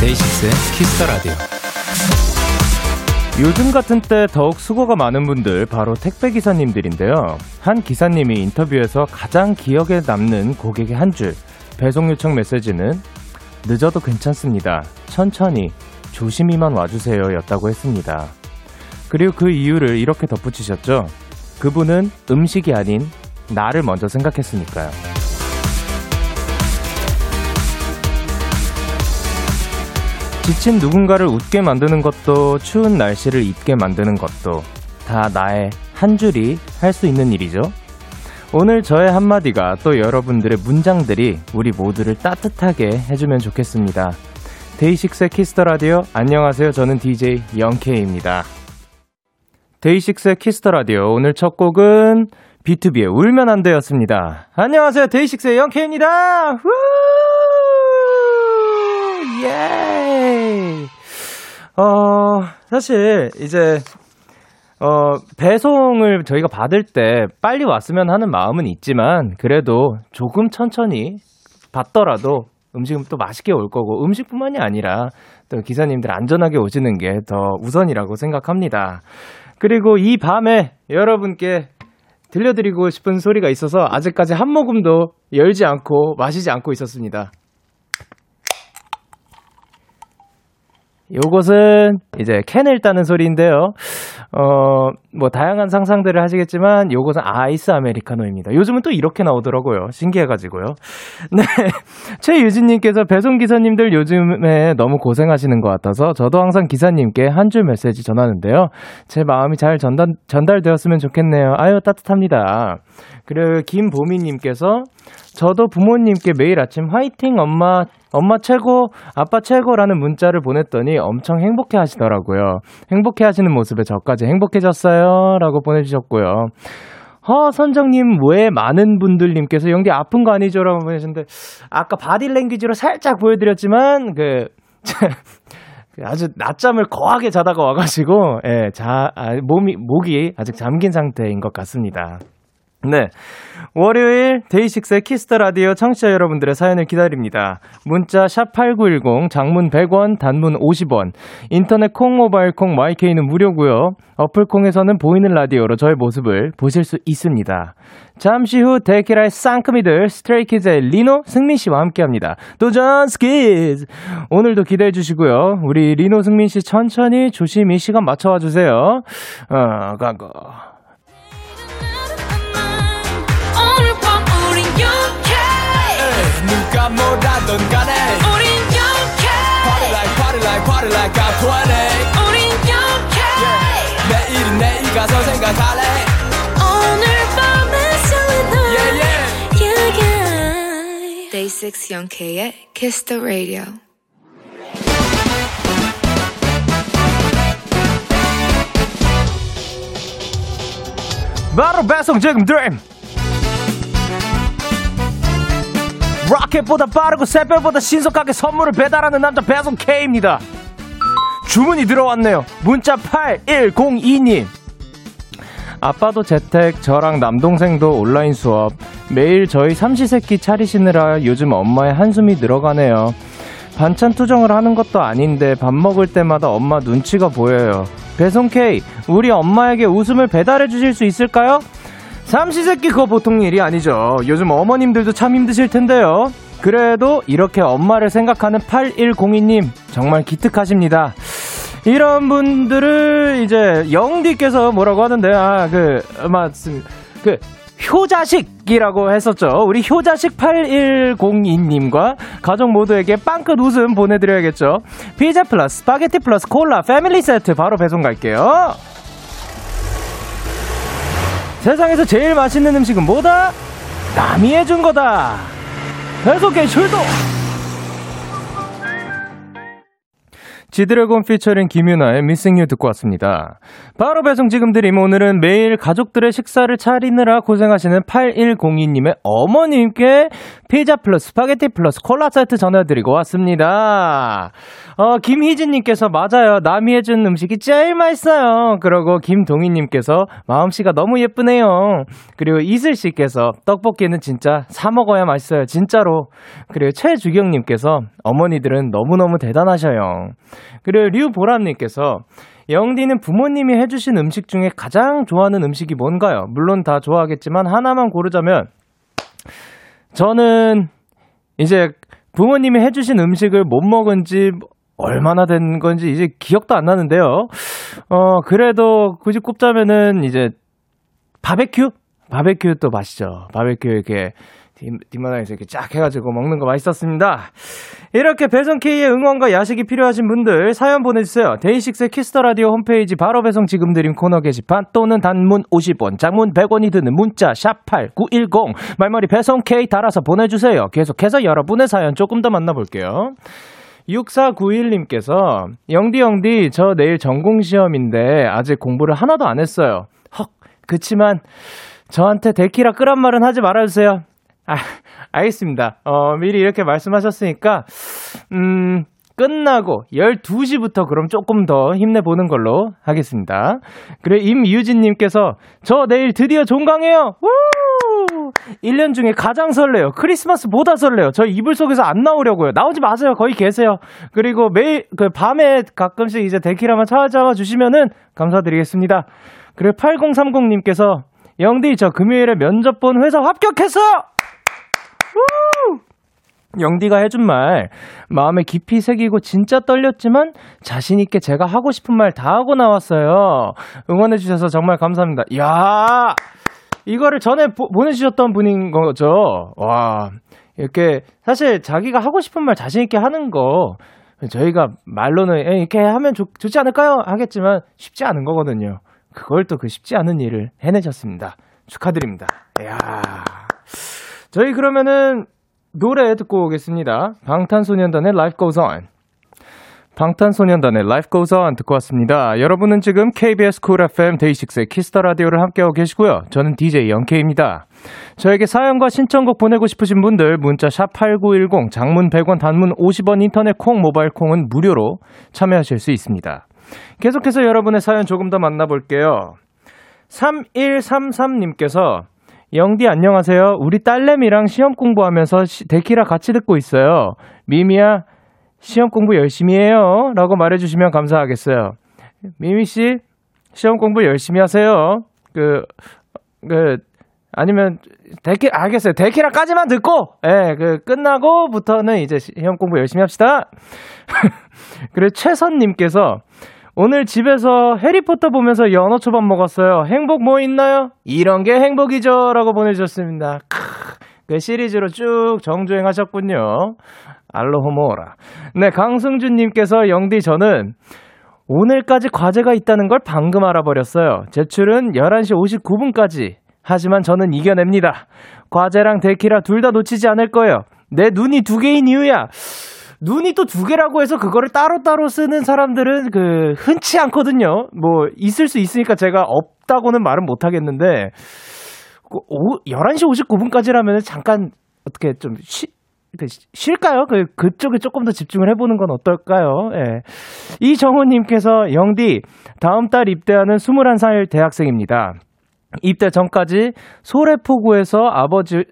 DAY6의 Kiss the Radio. 요즘 같은 때 더욱 수고가 많은 분들 바로 택배 기사님들인데요. 한 기사님이 인터뷰에서 가장 기억에 남는 고객의 한 줄 배송 요청 메시지는 늦어도 괜찮습니다. 천천히 조심히만 와주세요였다고 했습니다. 그리고 그 이유를 이렇게 덧붙이셨죠. 그분은 음식이 아닌 나를 먼저 생각했으니까요. 지친 누군가를 웃게 만드는 것도 추운 날씨를 잊게 만드는 것도 다 나의 한 줄이 할 수 있는 일이죠. 오늘 저의 한마디가 또 여러분들의 문장들이 우리 모두를 따뜻하게 해주면 좋겠습니다. DAY6의 Kiss the Radio 안녕하세요. 저는 DJ Young K입니다. DAY6의 Kiss the Radio 오늘 첫 곡은 BTOB의 울면 안 돼였습니다. 안녕하세요. DAY6의 Young K입니다. 후! 예! 어, 사실 이제 어, 배송을 저희가 받을 때 빨리 왔으면 하는 마음은 있지만 그래도 조금 천천히 받더라도 음식은 또 맛있게 올 거고 음식뿐만이 아니라 또 기사님들 안전하게 오시는 게 더 우선이라고 생각합니다. 그리고 이 밤에 여러분께 들려드리고 싶은 소리가 있어서 아직까지 한 모금도 열지 않고 마시지 않고 있었습니다. 요것은 이제 캔을 따는 소리인데요. 어, 뭐 다양한 상상들을 하시겠지만 요것은 아이스 아메리카노입니다. 요즘은 또 이렇게 나오더라고요. 신기해가지고요. 네. 최유진님께서 배송기사님들 요즘에 너무 고생하시는 것 같아서 저도 항상 기사님께 한 줄 메시지 전하는데요. 제 마음이 잘 전달, 전달되었으면 좋겠네요. 아유, 따뜻합니다. 그리고 김보미님께서 저도 부모님께 매일 아침 화이팅 엄마 엄마 최고 아빠 최고라는 문자를 보냈더니 엄청 행복해 하시더라고요. 행복해 하시는 모습에 저까지 행복해졌어요 라고 보내주셨고요. 허 선정님 왜 많은 분들님께서 영디 아픈 거 아니죠 라고 보내셨는데 아까 body language로 살짝 보여드렸지만 그 아주 낮잠을 거하게 자다가 와가지고 예, 자 아, 몸이 목이 아직 잠긴 상태인 것 같습니다. 네. 월요일 DAY6의 Kiss the Radio 청취자 여러분들의 사연을 기다립니다. 문자 샵8910 장문 100원 단문 50원 인터넷 콩 모바일 콩 이용은 무료고요. 어플 콩에서는 보이는 라디오로 저의 모습을 보실 수 있습니다. 잠시 후 데키라의 쌍큼이들 Stray Kids의 리노 승민 씨와 함께합니다. 도전 스키즈 오늘도 기대해 주시고요. 우리 리노 승민 씨 천천히 조심히 시간 맞춰와 주세요. 어, 가고. 누가 뭐라던 간에 우린 영케 Party like party like party like I'm 20 우린 영케 내일은 내일 가서 생각할래 오늘 밤에 설레는 Yeah yeah yeah. Day 6 영케의 Kiss the Radio 바로 배송 지금 드림 로켓보다 빠르고 새벽보다 신속하게 선물을 배달하는 남자 배송 K입니다. 주문이 들어왔네요. 문자 8102님. 아빠도 재택 저랑 남동생도 온라인 수업. 매일 저희 삼시세끼 차리시느라 요즘 엄마의 한숨이 늘어가네요. 반찬 투정을 하는 것도 아닌데 밥 먹을 때마다 엄마 눈치가 보여요. 배송 K, 우리 엄마에게 웃음을 배달해 주실 수 있을까요? 삼시세끼 그거 보통 일이 아니죠. 요즘 어머님들도 참 힘드실 텐데요. 그래도 이렇게 엄마를 생각하는 8102님 정말 기특하십니다. 이런 분들을 이제 영디께서 뭐라고 하던데 아그 맞습니다. 그 효자식이라고 했었죠. 우리 효자식 8102님과 가족 모두에게 빵끝 웃음 보내드려야겠죠. 피자 플러스 스파게티 플러스 콜라 패밀리 세트 바로 배송 갈게요. 세상에서 제일 맛있는 음식은 뭐다? 남이 해준 거다. 배송계 출동! G-DRAGON 피처링 김윤아의 Missing You 듣고 왔습니다. 바로 배송 지금 드림 오늘은 매일 가족들의 식사를 차리느라 고생하시는 8102님의 어머님께 피자 플러스 스파게티 플러스 콜라 세트 전해드리고 왔습니다. 어, 김희진님께서 맞아요. 남이 해준 음식이 제일 맛있어요. 그러고 김동희님께서 마음씨가 너무 예쁘네요. 그리고 이슬씨께서 떡볶이는 진짜 사 먹어야 맛있어요. 진짜로. 그리고 최주경님께서 어머니들은 너무너무 대단하셔요. 그리고 류보람님께서 영디는 부모님이 해주신 음식 중에 가장 좋아하는 음식이 뭔가요? 물론 다 좋아하겠지만 하나만 고르자면 저는 이제 부모님이 해주신 음식을 못 먹은 지 얼마나 된 건지 이제 기억도 안 나는데요. 어, 그래도 굳이 꼽자면은 이제 바베큐? 바베큐 또 맛있죠. 바베큐 이렇게 뒷마당에서 이렇게 쫙 해가지고 먹는 거 맛있었습니다. 이렇게 배송K의 응원과 야식이 필요하신 분들 사연 보내주세요. 데이식스 키스 더 라디오 홈페이지 바로 배송 지금 드림 코너 게시판 또는 단문 50원, 장문 100원이 드는 문자 샵8910 말머리 배송K 달아서 보내주세요. 계속해서 여러분의 사연 조금 더 만나볼게요. 6491님께서 영디 영디 저 내일 전공 시험인데 아직 공부를 하나도 안 했어요. 헉 그치만 저한테 데키라 끄란 말은 하지 말아주세요. 아, 알겠습니다. 어, 미리 이렇게 말씀하셨으니까, 음, 끝나고 12시부터 그럼 조금 더 힘내보는 걸로 하겠습니다. 그래, 임유진님께서 저 내일 드디어 종강해요! 우! 1년 중에 가장 설레요. 크리스마스보다 설레요. 저 이불 속에서 안 나오려고요. 나오지 마세요. 거기 계세요. 그리고 매일, 그 밤에 가끔씩 이제 데키라만 찾아와 주시면은 감사드리겠습니다. 그리고 8030님께서 영디 저 금요일에 면접 본 회사 합격했어요! 영디가 해준 말 마음에 깊이 새기고 진짜 떨렸지만 자신 있게 제가 하고 싶은 말 다 하고 나왔어요. 응원해 주셔서 정말 감사합니다. 야 이거를 전에 보, 보내주셨던 분인 거죠. 와 이렇게 사실 자기가 하고 싶은 말 자신 있게 하는 거 저희가 말로는 이렇게 하면 좋, 좋지 않을까요? 하겠지만 쉽지 않은 거거든요. 그걸 또 그 쉽지 않은 일을 해내셨습니다. 축하드립니다. 야 저희 그러면은 노래 듣고 오겠습니다. 방탄소년단의 Life Goes On. 방탄소년단의 Life Goes On 듣고 왔습니다. 여러분은 지금 KBS 쿨 FM 데이식스의 키스 더 라디오를 함께하고 계시고요. 저는 DJ 영케입니다. 저에게 사연과 신청곡 보내고 싶으신 분들 문자 샵 8910 장문 100원 단문 50원 인터넷 콩 모바일 콩은 무료로 참여하실 수 있습니다. 계속해서 여러분의 사연 조금 더 만나볼게요. 3133님께서 영디 안녕하세요. 우리 딸내미랑 시험 공부하면서 시, 데키라 같이 듣고 있어요. 미미야 시험 공부 열심히 해요. 라고 말해주시면 감사하겠어요. 미미 씨 시험 공부 열심히 하세요. 그, 그, 아니면 데키 알겠어요. 데키라까지만 듣고 예, 그 끝나고부터는 이제 시험 공부 열심히 합시다. 그래 최선 님께서 오늘 집에서 해리포터 보면서 연어 초밥 먹었어요. 행복 뭐 있나요? 이런 게 행복이죠. 라고 보내주셨습니다. 크, 그 시리즈로 쭉 정주행 하셨군요. 알로호모라. 네, 강승준님께서 영디 저는 오늘까지 과제가 있다는 걸 방금 알아버렸어요. 제출은 11시 59분까지. 하지만 저는 이겨냅니다. 과제랑 데키라 둘 다 놓치지 않을 거예요. 내 눈이 두 개인 이유야. 눈이 또 두 개라고 해서 그거를 따로따로 쓰는 사람들은 그 흔치 않거든요. 뭐 있을 수 있으니까 제가 없다고는 말은 못 하겠는데 그 오, 11시 59분까지라면 잠깐 어떻게 좀 쉬, 쉴까요? 그, 그쪽에 조금 더 집중을 해보는 건 어떨까요? 예. 이정호님께서, 영디, 다음 달 입대하는 21살 대학생입니다. 입대 전까지 소래포구에서 아버지,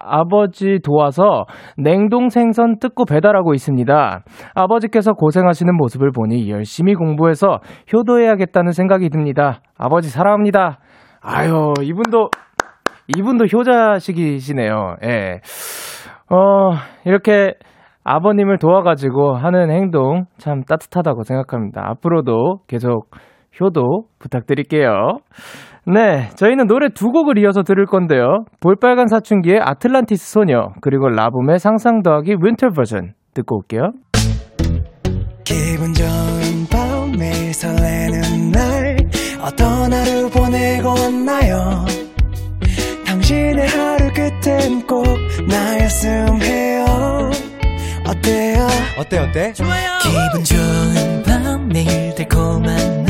아버지 도와서 냉동 생선 뜯고 배달하고 있습니다. 아버지께서 고생하시는 모습을 보니 열심히 공부해서 효도해야겠다는 생각이 듭니다. 아버지 사랑합니다. 아유, 이분도, 이분도 효자식이시네요. 예. 어, 이렇게 아버님을 도와가지고 하는 행동 참 따뜻하다고 생각합니다. 앞으로도 계속 효도 부탁드릴게요. 네, 저희는 노래 두 곡을 이어서 들을 건데요. 볼빨간 사춘기의 아틀란티스 소녀, 그리고 라붐의 상상 더하기 winter 버전 듣고 올게요. 기분 좋은 밤 매일 설레는 날 어떤 하루 보내고 왔나요 당신의 하루 끝엔 꼭 나였음 해요 어때요 어때 어때? 기분 좋은 밤 매일 달콤한 날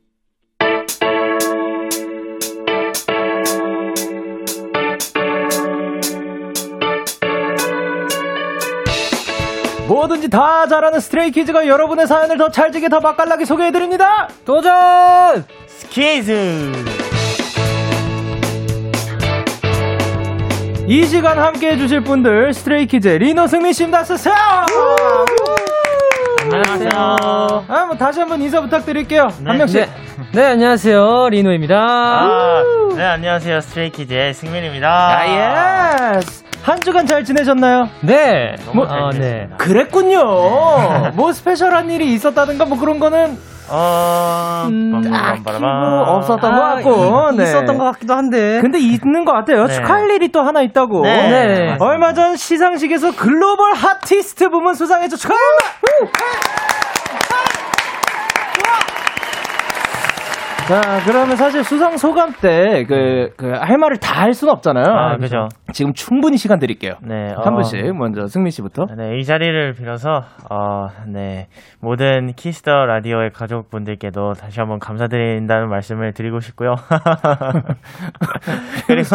뭐든지 다 잘하는 스트레이키즈가 여러분의 사연을 더 찰지게 더 맛깔나게 소개해드립니다. 도전! 스키즈! 이 시간 함께 해주실 분들 스트레이키즈 리노 승민 씨입니다. 쓰세요! 안녕하세요. 아, 뭐 다시 한번 인사 부탁드릴게요. 한 명씩. 네, 안녕하세요. 리노입니다. 아, 네, 안녕하세요. 스트레이키즈의 승민입니다. 아, Yes! 한 주간 잘 지내셨나요? 네. 잘 아, 네. 그랬군요. 뭐 special한 일이 있었다든가 뭐 그런 거는 어, 음, 빰빰빰빰빰. 뭐 없었던 것 같고. 네. 있었던 것 같기도 한데. 근데 있는 것 같아요. 네. 축하할 일이 또 하나 있다고. 네, 네. 맞습니다. 얼마 전 시상식에서 글로벌 hottest 부문 수상해서 축하합니다. 자, 그러면 사실 수상 소감 때, 그, 그, 할 말을 다 할 수는 없잖아요. 아, 그죠. 지금 충분히 시간 드릴게요. 네, 한 어, 분씩, 먼저 승민 씨부터. 네, 이 자리를 빌어서, 어, 네, 모든 키스 더 라디오의 가족분들께도 다시 한번 감사드린다는 말씀을 드리고 싶고요. 그리고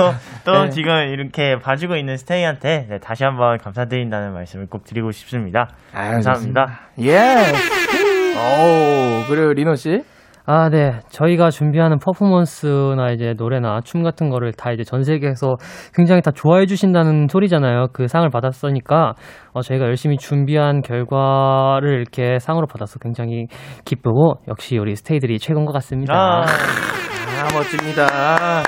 또 네. 지금 이렇게 봐주고 있는 스테이한테 네, 다시 한번 감사드린다는 말씀을 꼭 드리고 싶습니다. 아유, 감사합니다. 예. 오, 그리고 리노 씨. 아, 네. 저희가 준비하는 퍼포먼스나 이제 노래나 춤 같은 거를 다 이제 전 세계에서 굉장히 다 좋아해 주신다는 소리잖아요. 그 상을 받았으니까 어, 저희가 열심히 준비한 결과를 이렇게 상으로 받아서 굉장히 기쁘고 역시 우리 스테이들이 최고인 것 같습니다. 아, 아, 멋집니다.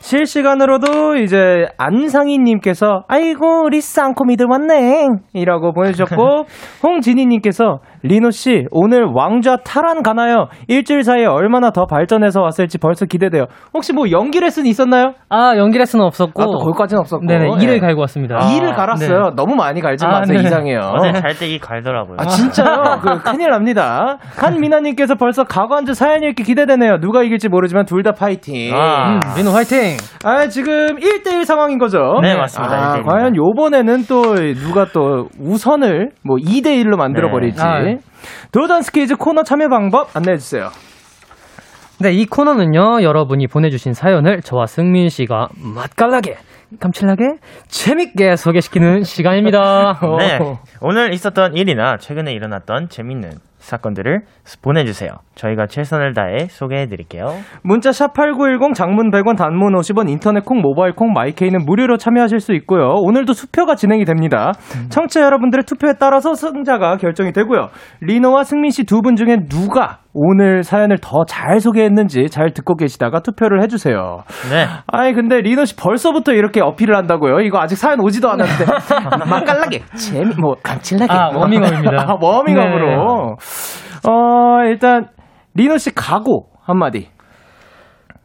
실시간으로도 이제 안상희님께서 아이고 리스 앙코미들 왔네 이라고 보내주셨고 홍진희님께서 리노 씨 오늘 왕좌 탈환 가나요? 일주일 사이에 얼마나 더 발전해서 왔을지 벌써 기대돼요. 혹시 뭐 연기 레슨 있었나요? 아, 연기 레슨은 없었고. 아, 또 거기까지는 없었고. 네네, 예. 이를 갈고 왔습니다. 이를 갈았어요. 너무 많이 갈지 아, 마세요. 네. 이상해요. 어제 잘때 이 갈더라고요. 아 진짜요? 그 큰일 납니다. 한미나님께서 벌써 가관주 사연 읽기 기대되네요. 누가 이길지 모르지만 둘 다 파이팅. 아. 음, 리노 화이팅! 아, 지금 1대1 상황인 거죠? 네, 맞습니다. 아, 1대1 입니다. 과연 요번에는 또 누가 또 우선을 뭐 2대1로 만들어버릴지. 네. 아. 도전 스키즈 코너 참여 방법 안내해주세요. 네, 이 코너는요, 여러분이 보내주신 사연을 저와 승민 씨가 맛깔나게, 감칠나게, 재밌게 소개시키는 시간입니다. 네. 오늘 있었던 일이나 최근에 일어났던 재밌는 사건들을 보내주세요. 저희가 최선을 다해 소개해드릴게요. 문자 샵 8910 장문 100원 단문 50원 인터넷 콩 모바일 콩 마이케이는 무료로 참여하실 수 있고요. 오늘도 투표가 진행이 됩니다. 청취자 여러분들의 투표에 따라서 승자가 결정이 되고요. 리노와 승민 씨 두 분 중에 누가 오늘 사연을 더 잘 소개했는지 잘 듣고 계시다가 투표를 해주세요. 네. 아이 근데 리노 씨 벌써부터 이렇게 어필을 한다고요? 이거 아직 사연 오지도 않았는데 맛깔나게 재미 뭐 감칠나게 아, 워밍업입니다. 아, 워밍업으로 어 일단 리노 씨 각오 한마디.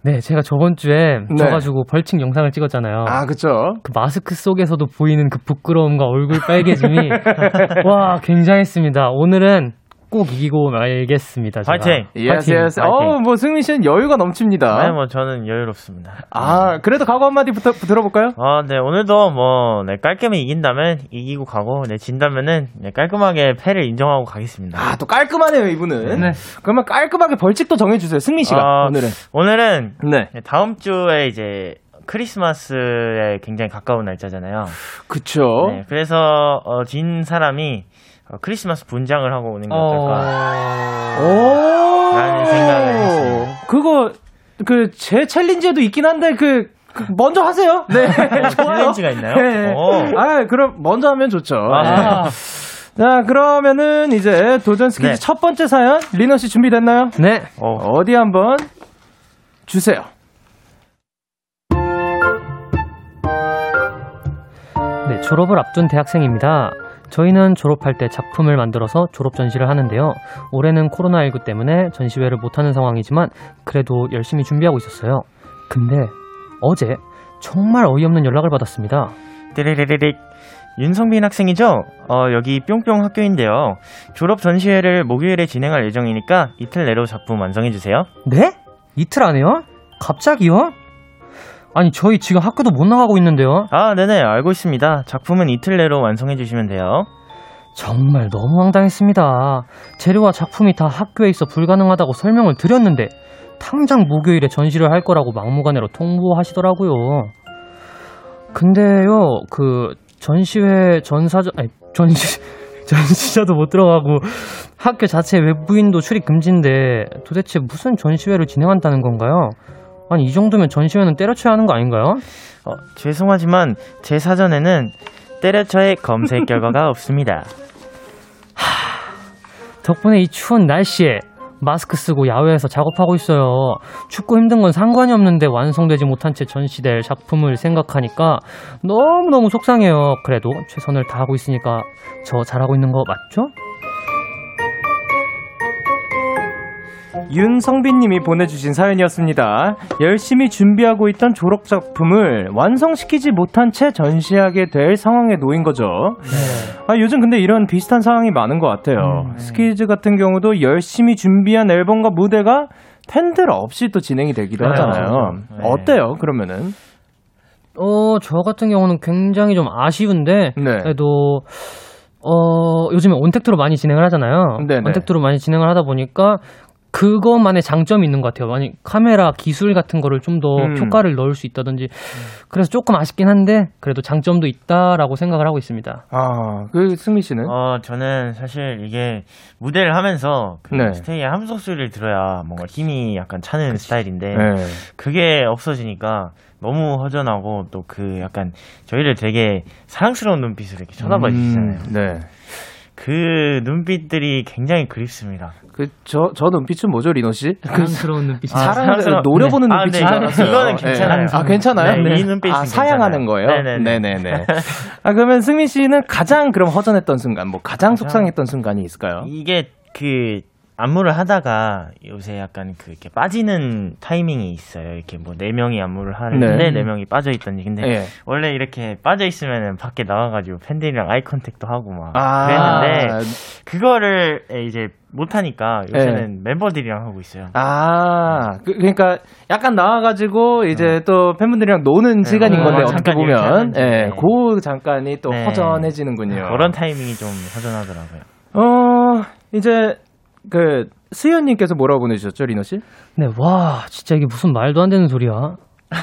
네, 제가 저번 주에 네. 져가지고 벌칙 영상을 찍었잖아요. 아 그쵸. 그 마스크 속에서도 보이는 그 부끄러움과 얼굴 빨개짐이 와 굉장했습니다. 오늘은 꼭 이기고 말겠습니다. 제가. 화이팅! Yes 파이팅, yes. 파이팅. 어, 뭐 승민 씨는 여유가 넘칩니다. 네, 뭐 저는 여유롭습니다. 아, 그래도 각오 한마디 부터 들어볼까요? 아, 네, 오늘도 뭐, 네, 깔끔히 이긴다면 이기고 가고, 네, 진다면은, 네, 깔끔하게 패를 인정하고 가겠습니다. 아, 또 깔끔하네요, 이분은. 네. 그러면 깔끔하게 벌칙도 정해주세요, 승민 씨가, 아, 오늘은. 오늘은, 네. 네, 다음 주에 이제, 크리스마스에 굉장히 가까운 날짜잖아요. 그쵸. 네, 그래서, 어, 진 사람이, 어, 크리스마스 분장을 하고 오는 게 어떨까. 오. 라는 생각을 했어요. 그거, 그, 제 챌린지에도 있긴 한데, 그, 그 먼저 하세요. 네. 챌린지가 있나요? 네. 오. 아, 그럼 먼저 하면 좋죠. 아. 네. 자, 그러면은 이제 도전 스키즈 네. 첫 번째 사연, 리너 씨 준비됐나요? 네. 어, 어디 한번 주세요. 네, 졸업을 앞둔 대학생입니다. 저희는 졸업할 때 작품을 만들어서 졸업 전시를 하는데요. 올해는 코로나19 때문에 전시회를 못하는 상황이지만 그래도 열심히 준비하고 있었어요. 근데 어제 정말 어이없는 연락을 받았습니다. 띠리리리릭. 윤성빈 학생이죠? 어, 여기 뿅뿅 학교인데요. 졸업 전시회를 목요일에 진행할 예정이니까 이틀 내로 작품 완성해주세요. 네? 이틀 안에요? 갑자기요? 아니 저희 지금 학교도 못 나가고 있는데요. 아, 네네, 알고 있습니다. 작품은 이틀 내로 완성해 주시면 돼요. 정말 너무 황당했습니다. 재료와 작품이 다 학교에 있어 불가능하다고 설명을 드렸는데 당장 목요일에 전시를 할 거라고 막무가내로 통보하시더라고요. 근데요, 그 전시회 전사자 아니 전시 전시자도 못 들어가고 학교 자체 외부인도 출입 금지인데 도대체 무슨 전시회를 진행한다는 건가요? 아니 이 정도면 전시회는 때려쳐야 하는 거 아닌가요? 어, 죄송하지만 제 사전에는 때려쳐의 검색 결과가 없습니다. 덕분에 이 추운 날씨에 마스크 쓰고 야외에서 작업하고 있어요. 춥고 힘든 건 상관이 없는데 완성되지 못한 채 전시될 작품을 생각하니까 너무너무 속상해요. 그래도 최선을 다하고 있으니까 저 잘하고 있는 거 맞죠? 윤성빈님이 보내주신 사연이었습니다. 열심히 준비하고 있던 졸업 작품을 완성시키지 못한 채 전시하게 될 상황에 놓인 거죠. 아, 요즘 근데 이런 비슷한 상황이 많은 것 같아요. 스키즈 같은 경우도 열심히 준비한 앨범과 무대가 팬들 없이 또 진행이 되기도 네, 하잖아요. 네. 어때요, 그러면은? 어, 저 같은 경우는 굉장히 좀 아쉬운데 네. 그래도 어, 요즘에 온택트로 많이 진행을 하잖아요. 네네. 온택트로 많이 진행을 하다 보니까 그것만의 장점이 있는 것 같아요. 만약 카메라 기술 같은 거를 좀더 음. 효과를 넣을 수 있다든지 그래서 조금 아쉽긴 한데 그래도 장점도 있다라고 생각을 하고 있습니다. 아, 그 승미 씨는? 어, 저는 사실 이게 무대를 하면서 그 네. 스테이의 함성 소리를 들어야 뭔가 힘이 약간 차는 스타일인데 네. 그게 없어지니까 너무 허전하고 또 그 약간 저희를 되게 사랑스러운 눈빛으로 이렇게 쳐다봐 주시잖아요. 음, 네. 그 눈빛들이 굉장히 그립습니다. 그, 저, 저 눈빛은 뭐죠, 리노 씨? 사랑스러운 눈빛이 아, 사랑, 사랑스러워- 노려보는 네. 눈빛인 아, 줄 네. 알았어요. 이거는 괜찮아요. 아, 괜찮아요? 네, 이 눈빛은 아, 사양하는 괜찮아요. 거예요? 네네네. 네네네. 아, 그러면 승민 씨는 가장 그럼 허전했던 순간, 뭐 가장 속상했던 순간이 있을까요? 이게 그 안무를 하다가 요새 약간 그 이렇게 빠지는 타이밍이 있어요. 이렇게 뭐 네 명이 안무를 하는데 네. 네 명이 빠져 있던지 근데 예. 원래 이렇게 빠져 있으면은 밖에 나와가지고 팬들이랑 eye contact도 하고 막 아, 그랬는데 그거를 이제 못 하니까 요새는 멤버들이랑 하고 있어요. 아, 그, 러니까 약간 나와가지고 이제 또 팬분들이랑 노는 시간인 어, 건데 잠깐 어떻게 이렇게 보면. 예, 그 잠깐이 또 네. 허전해지는군요. 그런 타이밍이 좀 허전하더라고요. 어, 이제 그 수현님께서 뭐라고 보내주셨죠, 리노 씨? 네, 와, 진짜 이게 무슨 말도 안 되는 소리야.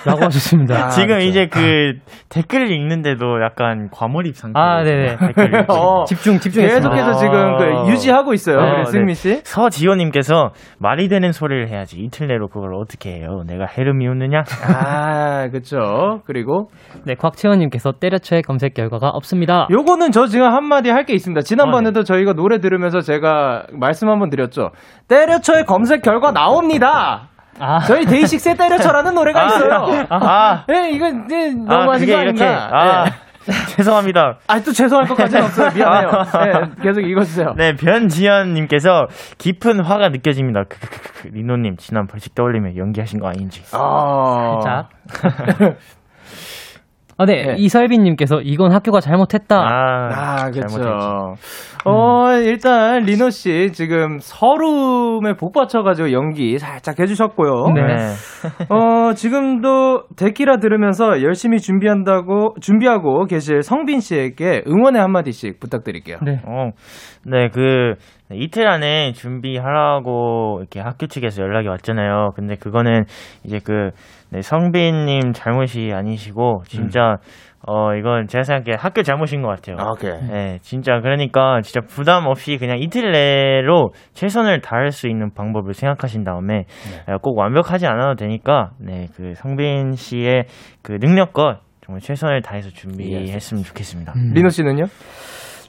라고 하셨습니다. 아, 지금 그렇죠. 이제 그 댓글 읽는데도 약간 과몰입 상태예요. 아, 네네. 댓글 어, 집중, 집중했습니다. 계속해서 아. 지금 그 유지하고 있어요, 어, 네. 승민 씨. 서지호님께서 말이 되는 소리를 해야지 이틀 내로 그걸 어떻게 해요? 내가 해를 미우느냐? 아, 그쵸. 그리고 네, 곽채원님께서 때려쳐의 검색 결과가 없습니다. 요거는 저 지금 한마디 할 게 있습니다. 지난번에도 아, 저희가 노래 들으면서 제가 말씀 한번 드렸죠. 때려쳐의 검색 결과 나옵니다! 아, 저희 데이식스의 때려쳐라는 노래가 있어요. 아, 예, 이거 이제 아, 너무 하신 그게 거 이렇게. 아, 예. 죄송합니다. 아, 또 죄송할 것까지는 없어요. 미안해요. 예, 계속 읽어주세요. 네, 변지현님께서 깊은 화가 느껴집니다. 크크크크. 리노님, 지난 벌칙 떠올리며 연기하신 거 아닌지. 아, 살짝. 아, 네, 네. 이설빈님께서 이건 학교가 잘못했다. 아, 아. 그렇죠. 어, 일단 리노 씨 지금 서름에 복 받쳐가지고 연기 살짝 해주셨고요. 네. 네. 어, 지금도 데키라 들으면서 열심히 준비한다고 준비하고 계실 성빈 씨에게 응원의 한마디씩 부탁드릴게요. 네. 어, 네, 그, 이틀 안에 준비하라고 이렇게 학교 측에서 연락이 왔잖아요. 근데 그거는 이제 그, 네, 성빈님 잘못이 아니시고, 진짜, 어, 이건 제가 생각해 학교 잘못인 것 같아요. 아, 오케이. 네, 진짜 그러니까 진짜 부담 없이 그냥 이틀 내로 최선을 다할 수 있는 방법을 생각하신 다음에 어, 꼭 완벽하지 않아도 되니까 네, 그 성빈 씨의 그 능력껏 정말 최선을 다해서 준비했으면 좋겠습니다. 음. 리노 씨는요?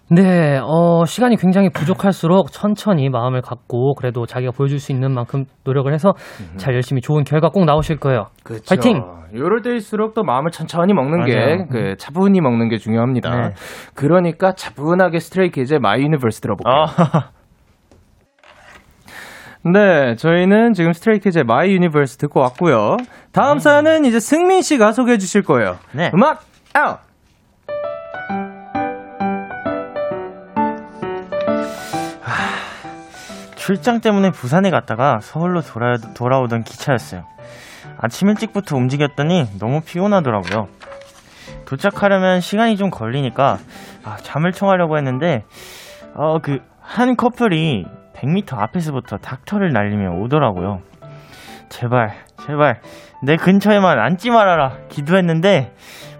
네, 어, 시간이 굉장히 부족할수록 천천히 마음을 갖고 그래도 자기가 보여줄 수 있는 만큼 노력을 해서 잘 열심히 좋은 결과 꼭 나오실 거예요. 그쵸. 파이팅! 요럴 때일수록 또 마음을 천천히 먹는 게. 그, 차분히 먹는 게 중요합니다. 네. 그러니까 차분하게 스트레이키즈의 My Universe 들어볼게요. 아, 네, 저희는 지금 스트레이키즈의 My Universe 듣고 왔고요. 다음 사연은 이제 승민 씨가 소개해 주실 거예요. 네. 음악 아웃. 출장 때문에 부산에 갔다가 서울로 돌아, 돌아오던 기차였어요. 아침 일찍부터 움직였더니 너무 피곤하더라고요. 도착하려면 시간이 좀 걸리니까 아, 잠을 청하려고 했는데 어, 그 한 커플이 100m 앞에서부터 닥터를 날리며 오더라고요. 제발, 제발 내 근처에만 앉지 말아라 기도했는데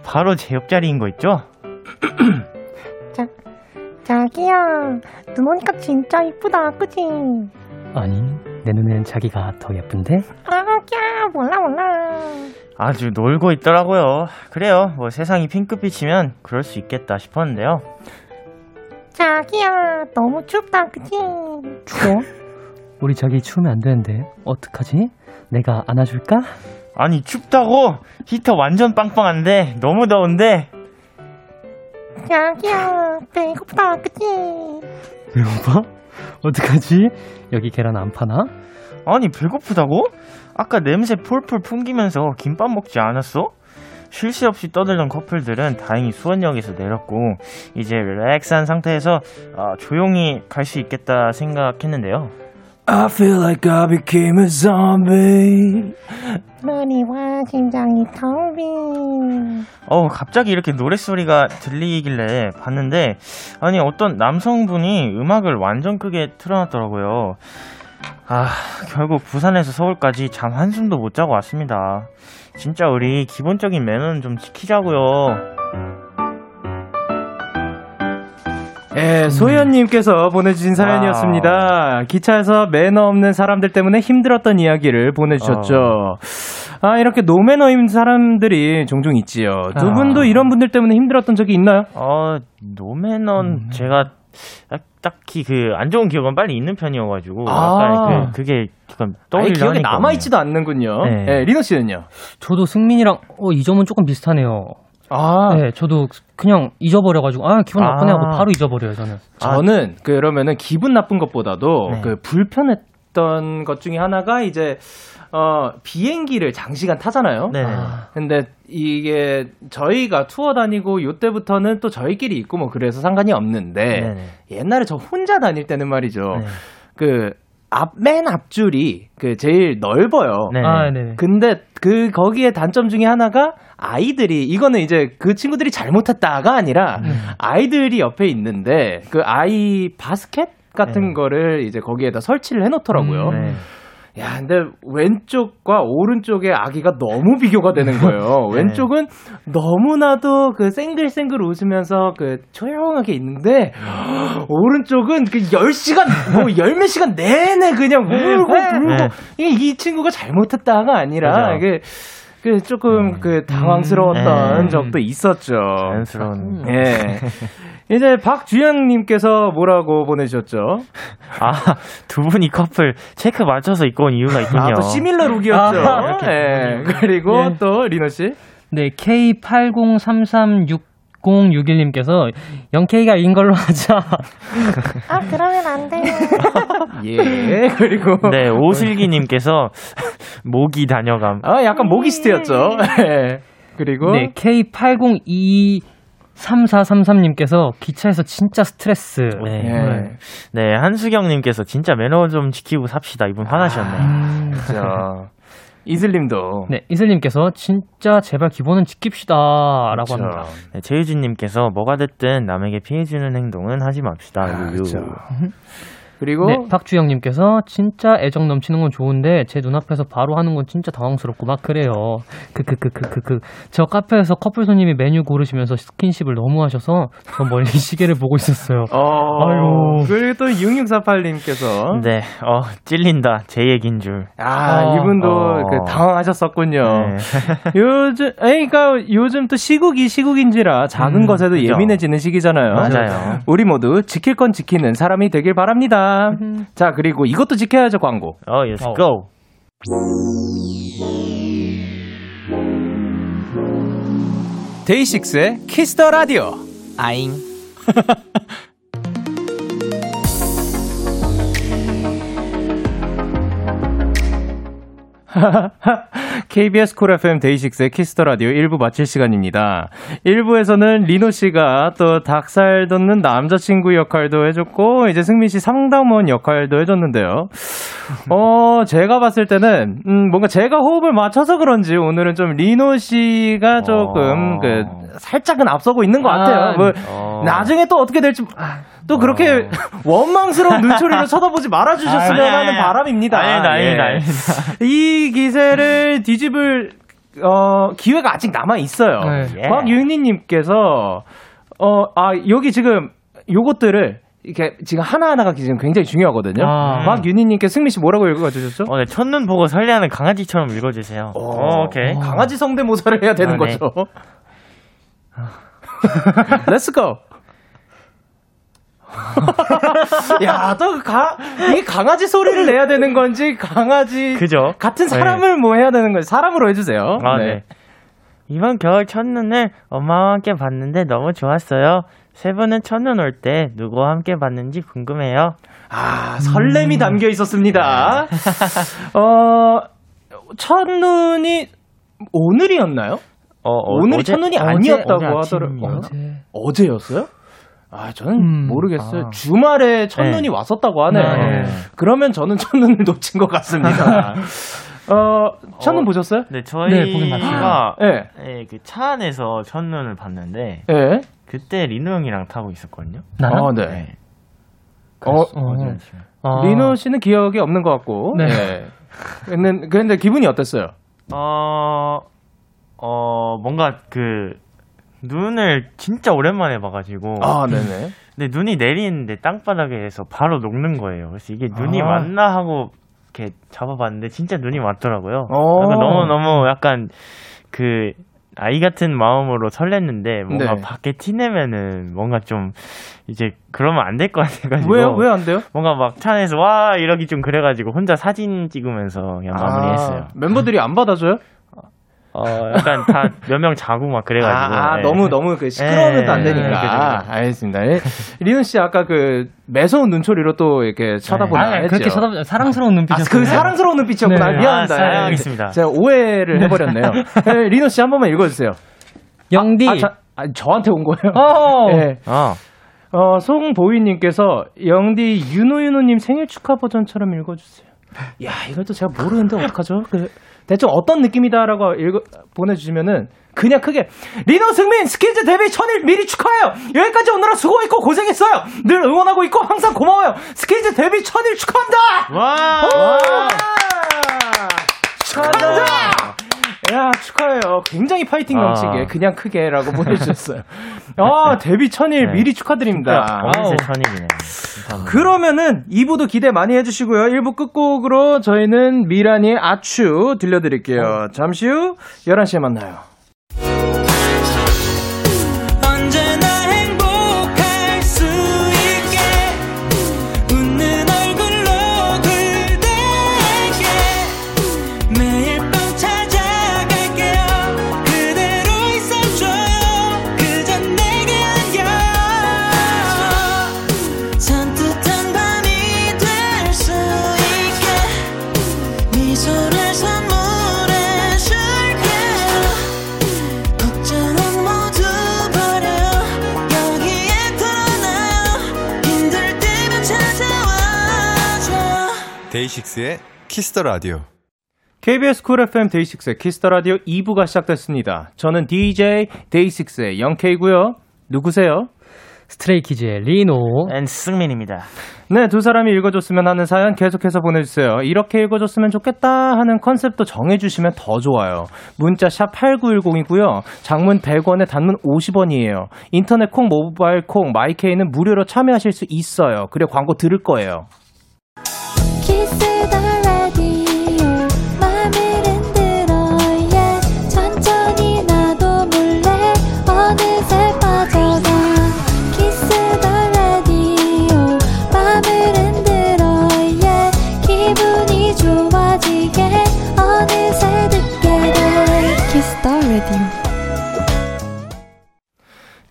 바로 제 옆자리인 거 있죠? 자기야, 눈 오니까 진짜 이쁘다, 그지? 아니, 내 눈엔 자기가 더 예쁜데? 아, 야, 몰라, 몰라. 아주 놀고 있더라고요. 그래요. 뭐 세상이 핑크빛이면 그럴 수 있겠다 싶었는데요. 자기야, 너무 춥다, 그지? 추워? 우리 자기 추우면 안 되는데 어떡하지? 내가 안아줄까? 아니 춥다고 히터 완전 빵빵한데 너무 더운데 자기야, 배고프다, 그지? 배고파? 어떡하지? 여기 계란 안 파나? 아니 배고프다고? 아까 냄새 폴폴 풍기면서 김밥 먹지 않았어? 쉴 새 없이 떠들던 커플들은 다행히 수원역에서 내렸고 이제 릴렉스한 상태에서 아, 조용히 갈 수 있겠다 생각했는데요. I feel like I became a zombie. 머리와 심장이 텅 빈. 어 갑자기 이렇게 노랫소리가 들리길래 봤는데 아니 어떤 남성분이 음악을 완전 크게 틀어놨더라고요. 아 결국 부산에서 서울까지 잠 한숨도 못 자고 왔습니다. 진짜 우리 기본적인 매너는 좀 지키자고요. 예, 소연님께서 보내주신 사연이었습니다. 기차에서 매너 없는 사람들 때문에 힘들었던 이야기를 보내주셨죠. 아, 이렇게 노매너인 사람들이 종종 있지요. 두 아. 분도 이런 분들 때문에 힘들었던 적이 있나요? 어 노매넌 제가 딱, 딱히 그 안 좋은 기억은 빨리 있는 편이어가지고 아. 약간 그, 그게 약간 떠올리려 기억에 하니까 남아 있지도 않는군요. 네. 예, 리노 씨는요? 저도 승민이랑 어, 이 점은 조금 비슷하네요. 아, 네, 저도 그냥 잊어버려가지고 아 기분 나쁘네 하고 아. 바로 잊어버려요 저는. 저는 그러면은 기분 나쁜 것보다도 네. 그 불편했던 것 중에 하나가 이제 어 비행기를 장시간 타잖아요. 네네. 아, 근데 이게 저희가 투어 다니고 요때부터는 또 저희끼리 있고 뭐 그래서 상관이 없는데 네네. 옛날에 저 혼자 다닐 때는 말이죠. 네. 그 앞 맨 앞줄이 그 제일 넓어요. 네. 아, 네네. 근데 그 거기에 단점 중에 하나가 아이들이 이거는 이제 그 친구들이 잘못했다가 아니라 음. 아이들이 옆에 있는데 그 아이 바스켓 같은 네. 거를 이제 거기에다 설치를 해놓더라고요. 음. 네. 야, 근데 왼쪽과 오른쪽의 아기가 너무 비교가 되는 거예요. 네. 왼쪽은 너무나도 그 쌩글쌩글 웃으면서 그 조용하게 있는데 오른쪽은 그 10시간 뭐열몇 시간 내내 그냥 울고 불고 네. 이게 이 친구가 잘못했다가 아니라. 이게 그 조금 그 당황스러웠던 음. 적도 있었죠. 자연스러운 예. 이제 박주영님께서 뭐라고 보내주셨죠? 아, 두 분이 커플 체크 맞춰서 입고 온 이유가 있군요. 아, 또 시밀러 룩이었죠. 아, 예. 그리고 네. 또 리노 씨. 네, K80336061님께서 영케이가 인 걸로 하자. 아, 그러면 안 돼요. 예. 그리고 네, 오슬기님께서 모기 다녀감. 아, 약간 모기스트였죠. 예. 그리고 네, K80223433님께서 기차에서 진짜 스트레스. 네. 예. 네, 한수경님께서 진짜 매너 좀 지키고 삽시다. 이분 화나셨네. 음, 자, 이슬님도 네, 이슬님께서 진짜 제발 기본은 지킵시다. 라고 그렇죠. 합니다. 네, 최유진님께서 뭐가 됐든 남에게 피해주는 행동은 하지 맙시다. 아. 그렇죠. 그리고 네, 박주영님께서 진짜 애정 넘치는 건 좋은데 제 눈앞에서 바로 하는 건 진짜 당황스럽고 막 그래요. 크크크크크크. 저 카페에서 커플 손님이 메뉴 고르시면서 스킨십을 너무 하셔서 저 멀리 시계를 보고 있었어요. 어, 아유. 그리고 또 6648님께서 네, 어, 찔린다. 제 얘긴 줄. 아, 아, 이분도 어. 그 당황하셨었군요. 네. 요즘, 에이, 그러니까 요즘 또 시국이 시국인지라 작은 음, 것에도 그죠. 예민해지는 시기잖아요. 맞아요. 우리 모두 지킬 건 지키는 사람이 되길 바랍니다. 자, 그리고 이것도 지켜야죠, 광고. 어, yes, 어. go. DAY6의 Kiss the Radio. 아잉. KBS 쿨 FM 데이식스의 키스터 라디오 1부 마칠 시간입니다. 1부에서는 리노 씨가 또 닭살 돋는 남자친구 역할도 해줬고, 이제 승민 씨 상담원 역할도 해줬는데요. 어, 제가 봤을 때는, 음, 뭔가 제가 호흡을 맞춰서 그런지 오늘은 좀 리노 씨가 조금, 어. 그, 살짝은 앞서고 있는 것 같아요. 뭐, 어. 나중에 또 어떻게 될지, 또 그렇게 원망스러운 눈초리로 쳐다보지 말아주셨으면 아니, 아니, 하는 아니. 바람입니다. 아닙니다, 아닙니다, 예. 이 기세를 뒤집을 어, 기회가 아직 남아 있어요. 네. 예. 곽윤희님께서 어, 아 여기 지금 요것들을 이렇게 지금 하나하나가 지금 굉장히 중요하거든요. 아. 곽윤희님께 승민 씨 뭐라고 읽어주셨죠? 어, 네, 첫눈 보고 설레하는 강아지처럼 읽어주세요. 어, 오케이. 강아지 성대모사를 해야 되는 아, 네. 거죠. Let's go. 야, 또 가, 이 강아지 소리를 내야 되는 건지, 강아지. 그죠? 같은 사람을 뭐 해야 되는 건지, 사람으로 해주세요. 아, 네. 이번 겨울 첫눈을 엄마와 함께 봤는데 너무 좋았어요. 세 분은 첫눈 올 때 누구와 함께 봤는지 궁금해요. 아, 설렘이 담겨 있었습니다. 어, 첫눈이 오늘이었나요? 어, 어, 오늘이 어제- 첫눈이 어제- 아니었다고 어제 하더라고요. 아침이요? 어제 였어요? 아, 저는 음. 모르겠어요. 아. 주말에 첫눈이 네. 왔었다고 하네요. 네. 그러면 저는 첫눈을 놓친 것 같습니다. 어, 첫눈 어. 보셨어요? 네, 네, 보긴 저희가 예. 네, 그 차 안에서 첫눈을 봤는데 예. 그때 리노 형이랑 타고 있었거든요. 나랑? 어, 네. 네. 어, 어제 아침에. 아. 리노 씨는 기억이 없는 것 같고. 네. 예. 근데, 근데 기분이 어땠어요? 어, 어, 뭔가 그, 눈을 진짜 오랜만에 봐가지고. 아, 네네. 근데 눈이 내리는데 땅바닥에서 바로 녹는 거예요. 그래서 이게 눈이 아. 맞나 하고 이렇게 잡아봤는데 진짜 눈이 맞더라고요. 오. 약간 너무 너무 약간 그, 아이 같은 마음으로 설렜는데 뭔가 네. 밖에 티내면은 뭔가 좀 이제 그러면 안 될 것 같아가지고 왜요? 왜 안 돼요? 뭔가 막차 안에서 와 이러기 좀 그래가지고 혼자 사진 찍으면서 그냥 마무리했어요. 아, 멤버들이 안 받아줘요? 어, 약간 다 몇 명 자고 막 그래가지고. 아, 아, 네. 너무 너무 그 시끄러우면 또안 네, 되니까. 네, 그죠, 알겠습니다. 예. 리은 씨 아까 그 매서운 눈초리로 또 이렇게 쳐다보나 아, 했죠. 그렇게 쳐다 사랑스러운 아, 눈빛이었어요. 그 사랑스러운 눈빛이었구나. 네. 미안합니다. 아, 사랑하겠습니다. 제가 오해를 해버렸네요. 네, 리노 씨 한 번만 읽어주세요. 영디. 아, 자, 아, 저한테 온 거예요? 어. 네. 어. 어, 송보희님께서 영디 윤호윤호님 생일 축하 버전처럼 읽어주세요. 야, 이걸 또 제가 모르는데 어떡하죠? 그, 대충 어떤 느낌이다라고 읽어, 보내주시면은 그냥 크게 리노 승민 스키즈 데뷔 천일 미리 축하해요. 여기까지 오느라 수고했고 고생했어요. 늘 응원하고 있고 항상 고마워요. 스키즈 데뷔 천일 축하합니다. 와! 와! 축하한다. 야 축하해요. 굉장히 파이팅 아. 넘치게 그냥 크게라고 보내주셨어요. 아 데뷔 천일 네. 미리 축하드립니다. 어느새. 감사합니다. 그러면은 2부도 기대 많이 해주시고요. 1부 끝곡으로 저희는 미라니의 아추 들려드릴게요. 잠시 후 11시에 만나요. DAY6의 Kiss the Radio. KBS 쿨 FM 데이식스의 키스터 라디오 2부가 시작됐습니다. 저는 DJ DAY6의 Young K고요. 누구세요? Stray Kids의 리노. and 승민입니다. 네, 두 사람이 읽어줬으면 하는 사연 계속해서 보내주세요. 이렇게 읽어줬으면 좋겠다 하는 컨셉도 정해주시면 더 좋아요. 문자 샵 8910이고요. 장문 100원에 단문 50원이에요. 인터넷 콩, 모바일 콩, my K는 무료로 참여하실 수 있어요. 그리고 광고 들을 거예요.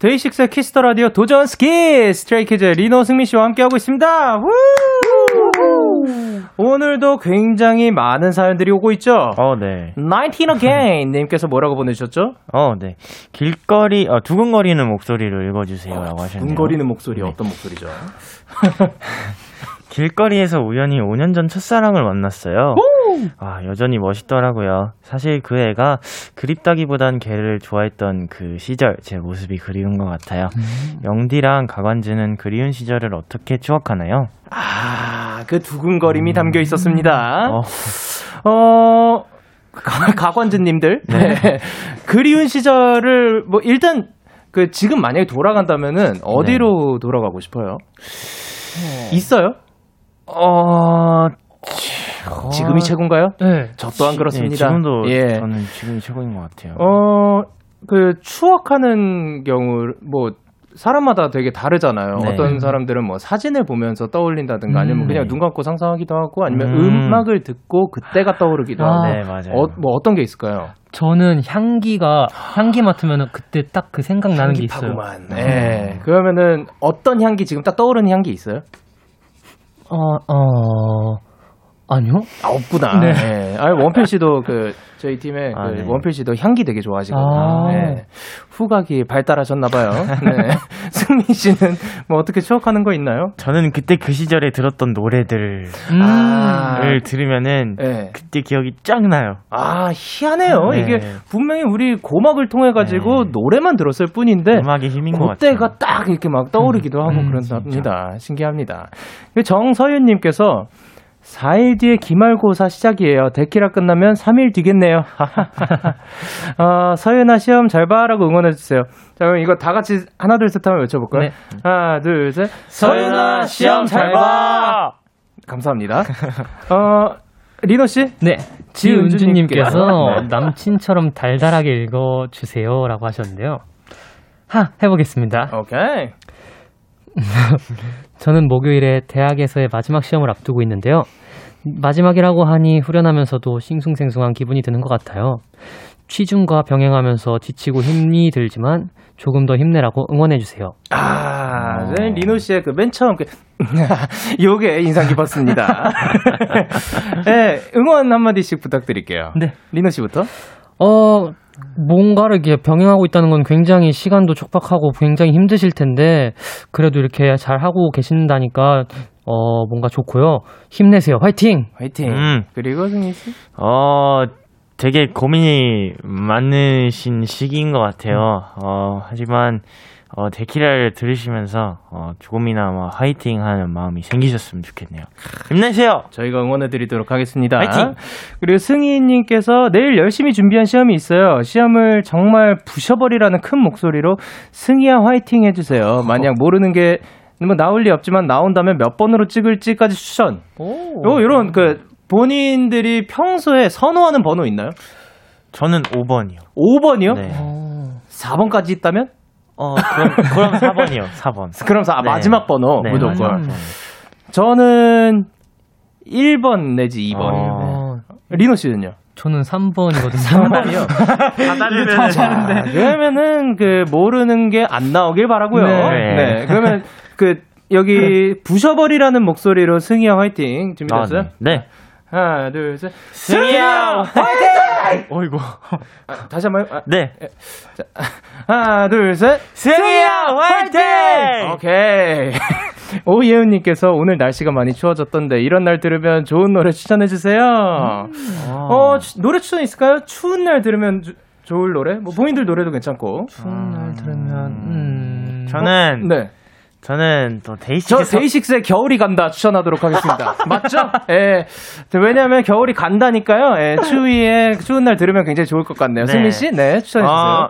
DAY6의 Kiss the Radio 도전 스키 Stray Kids 리노 승민 씨와 함께하고 있습니다. 후! 오늘 오늘도 굉장히 많은 사연들이 오고 있죠. 어, 네. 19 again 님께서 뭐라고 보내주셨죠? 어, 네. 길거리, 어, 두근거리는 목소리로 읽어주세요라고 하셨네요. 두근거리는 목소리 어떤 목소리죠? 길거리에서 우연히 5년 전 첫사랑을 만났어요. 아, 여전히 멋있더라고요. 사실 그 애가 그립다기보단 걔를 좋아했던 그 시절, 제 모습이 그리운 것 같아요. 영디랑 가관즈는 그리운 시절을 어떻게 추억하나요? 아, 그 두근거림이 담겨 있었습니다. 어, 어, 가- 가관즈님들. 네. 그리운 시절을, 뭐, 일단, 그, 지금 만약에 돌아간다면은, 어디로 돌아가고 싶어요? 있어요? 어, 지금이 최고인가요? 네. 저 또한 네, 그렇습니다. 지금도 예. 저는 지금이 최고인 것 같아요. 어, 그, 추억하는 경우, 뭐, 사람마다 되게 다르잖아요. 네. 어떤 사람들은 뭐 사진을 보면서 떠올린다든가 아니면 음, 그냥 네. 눈 감고 상상하기도 하고 아니면 음. 음. 악을 듣고 그때가 떠오르기도 아. 하고. 네, 맞아요. 어, 뭐 어떤 게 있을까요? 저는 향기가 향기 맡으면 그때 딱 그 생각 나는 게 있어요. 네. 그러면은 어떤 향기 지금 딱 떠오르는 향기 있어요? 어, 어, 아니요? 아, 없구나. 네. 네. 아니, 원필 씨도 그, 저희 팀에 아, 그 네. 원필 씨도 향기 되게 좋아하시거든요. 아. 네. 후각이 발달하셨나 봐요. 네. 승민 씨는 뭐 어떻게 추억하는 거 있나요? 저는 그때 그 시절에 들었던 노래들을 음. 아. 들으면은 네. 그때 기억이 쫙 나요. 아, 희한해요. 네. 이게 분명히 우리 고막을 통해 가지고 네. 노래만 들었을 뿐인데. 음악의 힘인 것 같아요. 그때가 딱 이렇게 막 떠오르기도 하고 음, 그런답니다. 신기합니다. 정서윤 님께서 4일 뒤에 기말고사 시작이에요. 데키라 끝나면 3일 뒤겠네요. 어, 서윤아 시험 잘 봐라고 응원해주세요. 자, 그럼 이거 다 같이 하나, 둘, 셋 하면 외쳐볼까요? 네. 하나, 둘, 셋. 서윤아, 시험 잘 봐! 감사합니다. 어, 리노 씨? 네. 지은주님께서. 남친처럼 달달하게 읽어주세요라고 하셨는데요. 하 해보겠습니다. 오케이. 저는 목요일에 대학에서의 마지막 시험을 앞두고 있는데요. 마지막이라고 하니 후련하면서도 싱숭생숭한 기분이 드는 것 같아요. 취중과 병행하면서 지치고 힘이 들지만 조금 더 힘내라고 응원해주세요. 아, 네, 리노 씨의 그 맨 처음 그 요게 인상 깊었습니다. 네, 응원 한마디씩 부탁드릴게요. 네. 리노 씨부터. 어, 뭔가를 이렇게 병행하고 있다는 건 굉장히 시간도 촉박하고 굉장히 힘드실 텐데, 그래도 이렇게 잘 하고 계신다니까, 어, 뭔가 좋고요. 힘내세요. 화이팅! 화이팅. 음. 그리고 승희 씨. 어, 되게 고민이 많으신 시기인 것 같아요. 어, 하지만, 어, 데키라를 들으시면서, 어, 조금이나 마 화이팅 하는 마음이 생기셨으면 좋겠네요. 힘내세요! 저희가 응원해드리도록 하겠습니다. 화이팅! 그리고 승희님께서 내일 열심히 준비한 시험이 있어요. 시험을 정말 부셔버리라는 큰 목소리로 승희야 화이팅 해주세요. 만약 모르는 게 뭐 나올 리 없지만 나온다면 몇 번으로 찍을지까지 추천. 요 이런 그 본인들이 평소에 선호하는 번호 있나요? 저는 5번이요. 5번이요? 네. 4번까지 있다면? 어, 그럼, 그럼 4번이요. 4번. 그럼 사, 네. 마지막 번호 네, 무조건. 저는 1번 내지 2번. 어, 리노 씨는요? 저는 3번이거든요. 3번이요. 다 다르면 자, 그러면은 그 모르는 게 안 나오길 바라고요. 네. 네. 그러면 그 여기 부셔버리라는 목소리로 승희 형 화이팅 아, 준비됐어요? 네. 네. 하나, 둘, 셋. 승희 형 화이팅! 어이구. 아, 다시 한번 아, 네. 하나, 둘, 셋. 승희 형 화이팅! 오케이. 오예은님께서 오늘 날씨가 많이 추워졌던데 이런 날 들으면 좋은 노래 추천해 주세요. 어 추- 노래 추천 있을까요? 추운 날 들으면 주- 좋을 노래? 뭐 본인들 노래도 괜찮고. 추운 날 들으면, 음. 저는, 네. 저는 또저 데이식스 데이식스의 겨울이 간다 추천하도록 하겠습니다. 맞죠? 예. 왜냐하면 겨울이 간다니까요. 예. 추위에 추운 날 들으면 굉장히 좋을 것 같네요. 네. 승민 씨, 네 추천해 주세요. 어,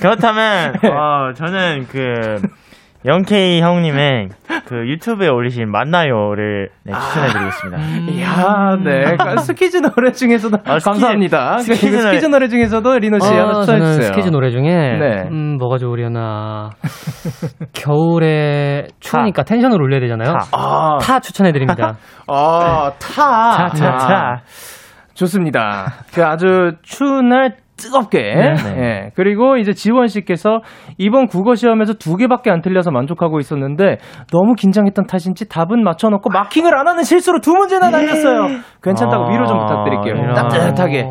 그렇다면 어, 저는 그 Young K 형님의 그 유튜브에 올리신 만나요를 네, 추천해드리겠습니다. 이야, 네. 그 스키즈 노래 중에서도 아, 스키즈- 감사합니다. 그 스키즈 노래- 스키즈 노래 중에서도 리노 씨 하나 어, 추천해 저는 주세요. 스키즈 노래 중에 네. 음 뭐가 좋으려나 겨울에 추우니까 텐션을 올려야 되잖아요. 타. 아, 타 추천해 드립니다. 아, 타. 차, 차, 차. 좋습니다. 그 아주 추운 날 뜨겁게. 네. 예. 그리고 이제 지원 씨께서 이번 국어 시험에서 두 개밖에 안 틀려서 만족하고 있었는데 너무 긴장했던 탓인지 답은 맞춰놓고 마킹을 안 하는 실수로 두 문제나 날렸어요. 괜찮다고 아, 위로 좀 부탁드릴게요. 이런. 따뜻하게,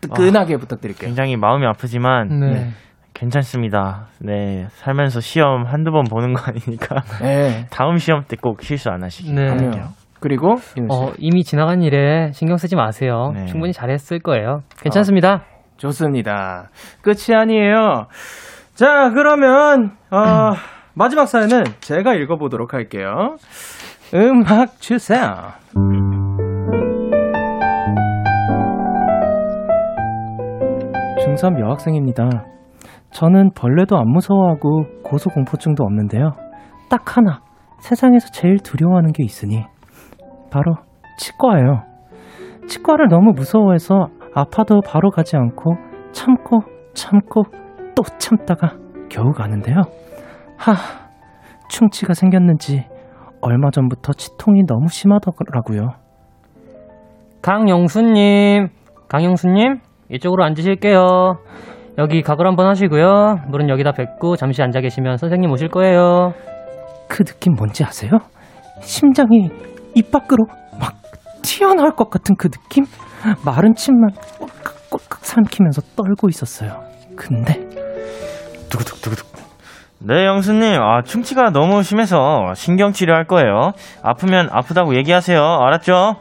뜨끈하게 부탁드릴게요. 굉장히 마음이 아프지만 네. 괜찮습니다. 네, 살면서 시험 한두 번 보는 거 아니니까 네. 다음 시험 때 꼭 실수 안 하시길 네. 바랄게요. 그리고 윤 씨. 어, 이미 지나간 일에 신경 쓰지 마세요. 네. 충분히 잘했을 거예요. 괜찮습니다. 좋습니다. 끝이 아니에요. 자, 그러면 어, 마지막 사연은 제가 읽어보도록 할게요. 음악 주세요. 중3 여학생입니다. 저는 벌레도 안 무서워하고 고소공포증도 없는데요. 딱 하나, 세상에서 제일 두려워하는 게 있으니 바로 치과예요. 치과를 너무 무서워해서 아파도 바로 가지 않고 참고 참고 또 참다가 겨우 가는데요. 하, 충치가 생겼는지 얼마 전부터 치통이 너무 심하더라고요. 강영수님, 강영수님, 이쪽으로 앉으실게요. 여기 각을 한번 하시고요. 물은 여기다 뱉고 잠시 앉아 계시면 선생님 오실 거예요. 그 느낌 뭔지 아세요? 심장이 입 밖으로 막 튀어나올 것 같은 그 느낌? 마른 침만 꼴깍꼴깍 삼키면서 떨고 있었어요. 근데 네, 영수님. 아, 충치가 너무 심해서 신경 치료할 거예요. 아프면 아프다고 얘기하세요. 알았죠?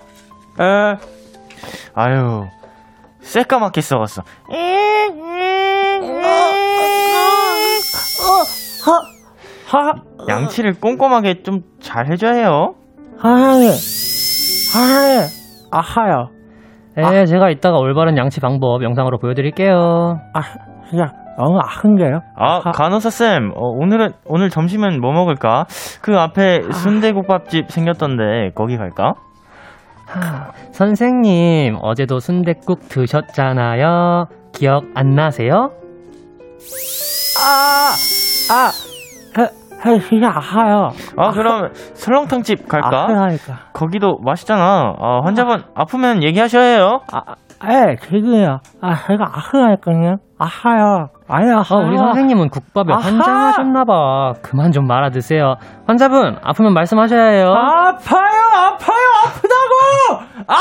에, 아유, 새까맣게 썩었어. 하, 양치를 꼼꼼하게 좀 잘 해줘야 해요. 하해, 하해, 아하 요. 네, 제가 이따가 올바른 양치 방법 영상으로 보여드릴게요. 아, 야, 너무 아픈 게요? 아, 간호사 쌤, 어, 오늘은 오늘 점심은 뭐 먹을까? 그 앞에 순대국밥집 생겼던데 거기 갈까? 선생님, 어제도 순댓국 드셨잖아요. 기억 안 나세요? 아, 아, 진짜 아파요. 아, 그럼 설렁탕 집 갈까? 아프다니까. 거기도 맛있잖아. 아, 환자분 아프면 얘기하셔야 해요. 아, 에, 지금요. 아, 제가 아프다니까요. 아파요. 아니, 아. 우리 선생님은 국밥에 아하! 환장하셨나봐. 그만 좀 말아 드세요. 환자분, 아프면 말씀하셔야 해요. 아파요, 아파요, 아프다고! 아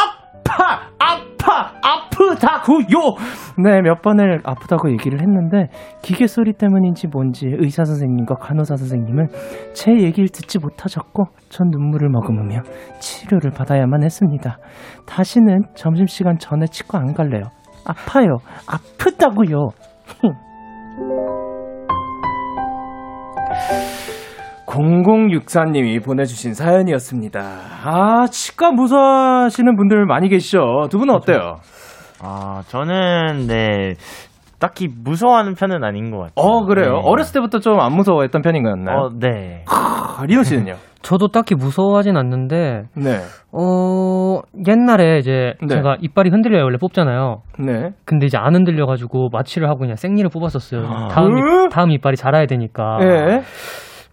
파, 아파, 아프다고요! 네, 몇 번을 아프다고 얘기를 했는데, 기계 소리 때문인지 뭔지 의사 선생님과 간호사 선생님은 제 얘기를 듣지 못하셨고, 전 눈물을 머금으며 치료를 받아야만 했습니다. 다시는 점심시간 전에 치과 안 갈래요. 아파요, 아프다고요. 0064님이 보내주신 사연이었습니다. 아, 치과 무서워하시는 분들 많이 계시죠? 두 분은 어때요? 아, 저는 네. 딱히 무서워하는 편은 아닌 것 같아요. 어, 그래요? 네. 어렸을 때부터 좀 안 무서워했던 편인 거였나요? 어, 네. 아, 리노 씨는요? 저도 딱히 무서워하진 않는데, 네. 어, 옛날에 이제 네. 제가 이빨이 흔들려요. 원래 뽑잖아요. 네. 근데 이제 안 흔들려가지고 마취를 하고 그냥 생리를 뽑았었어요. 다음, 으? 이, 다음 이빨이 자라야 되니까. 예.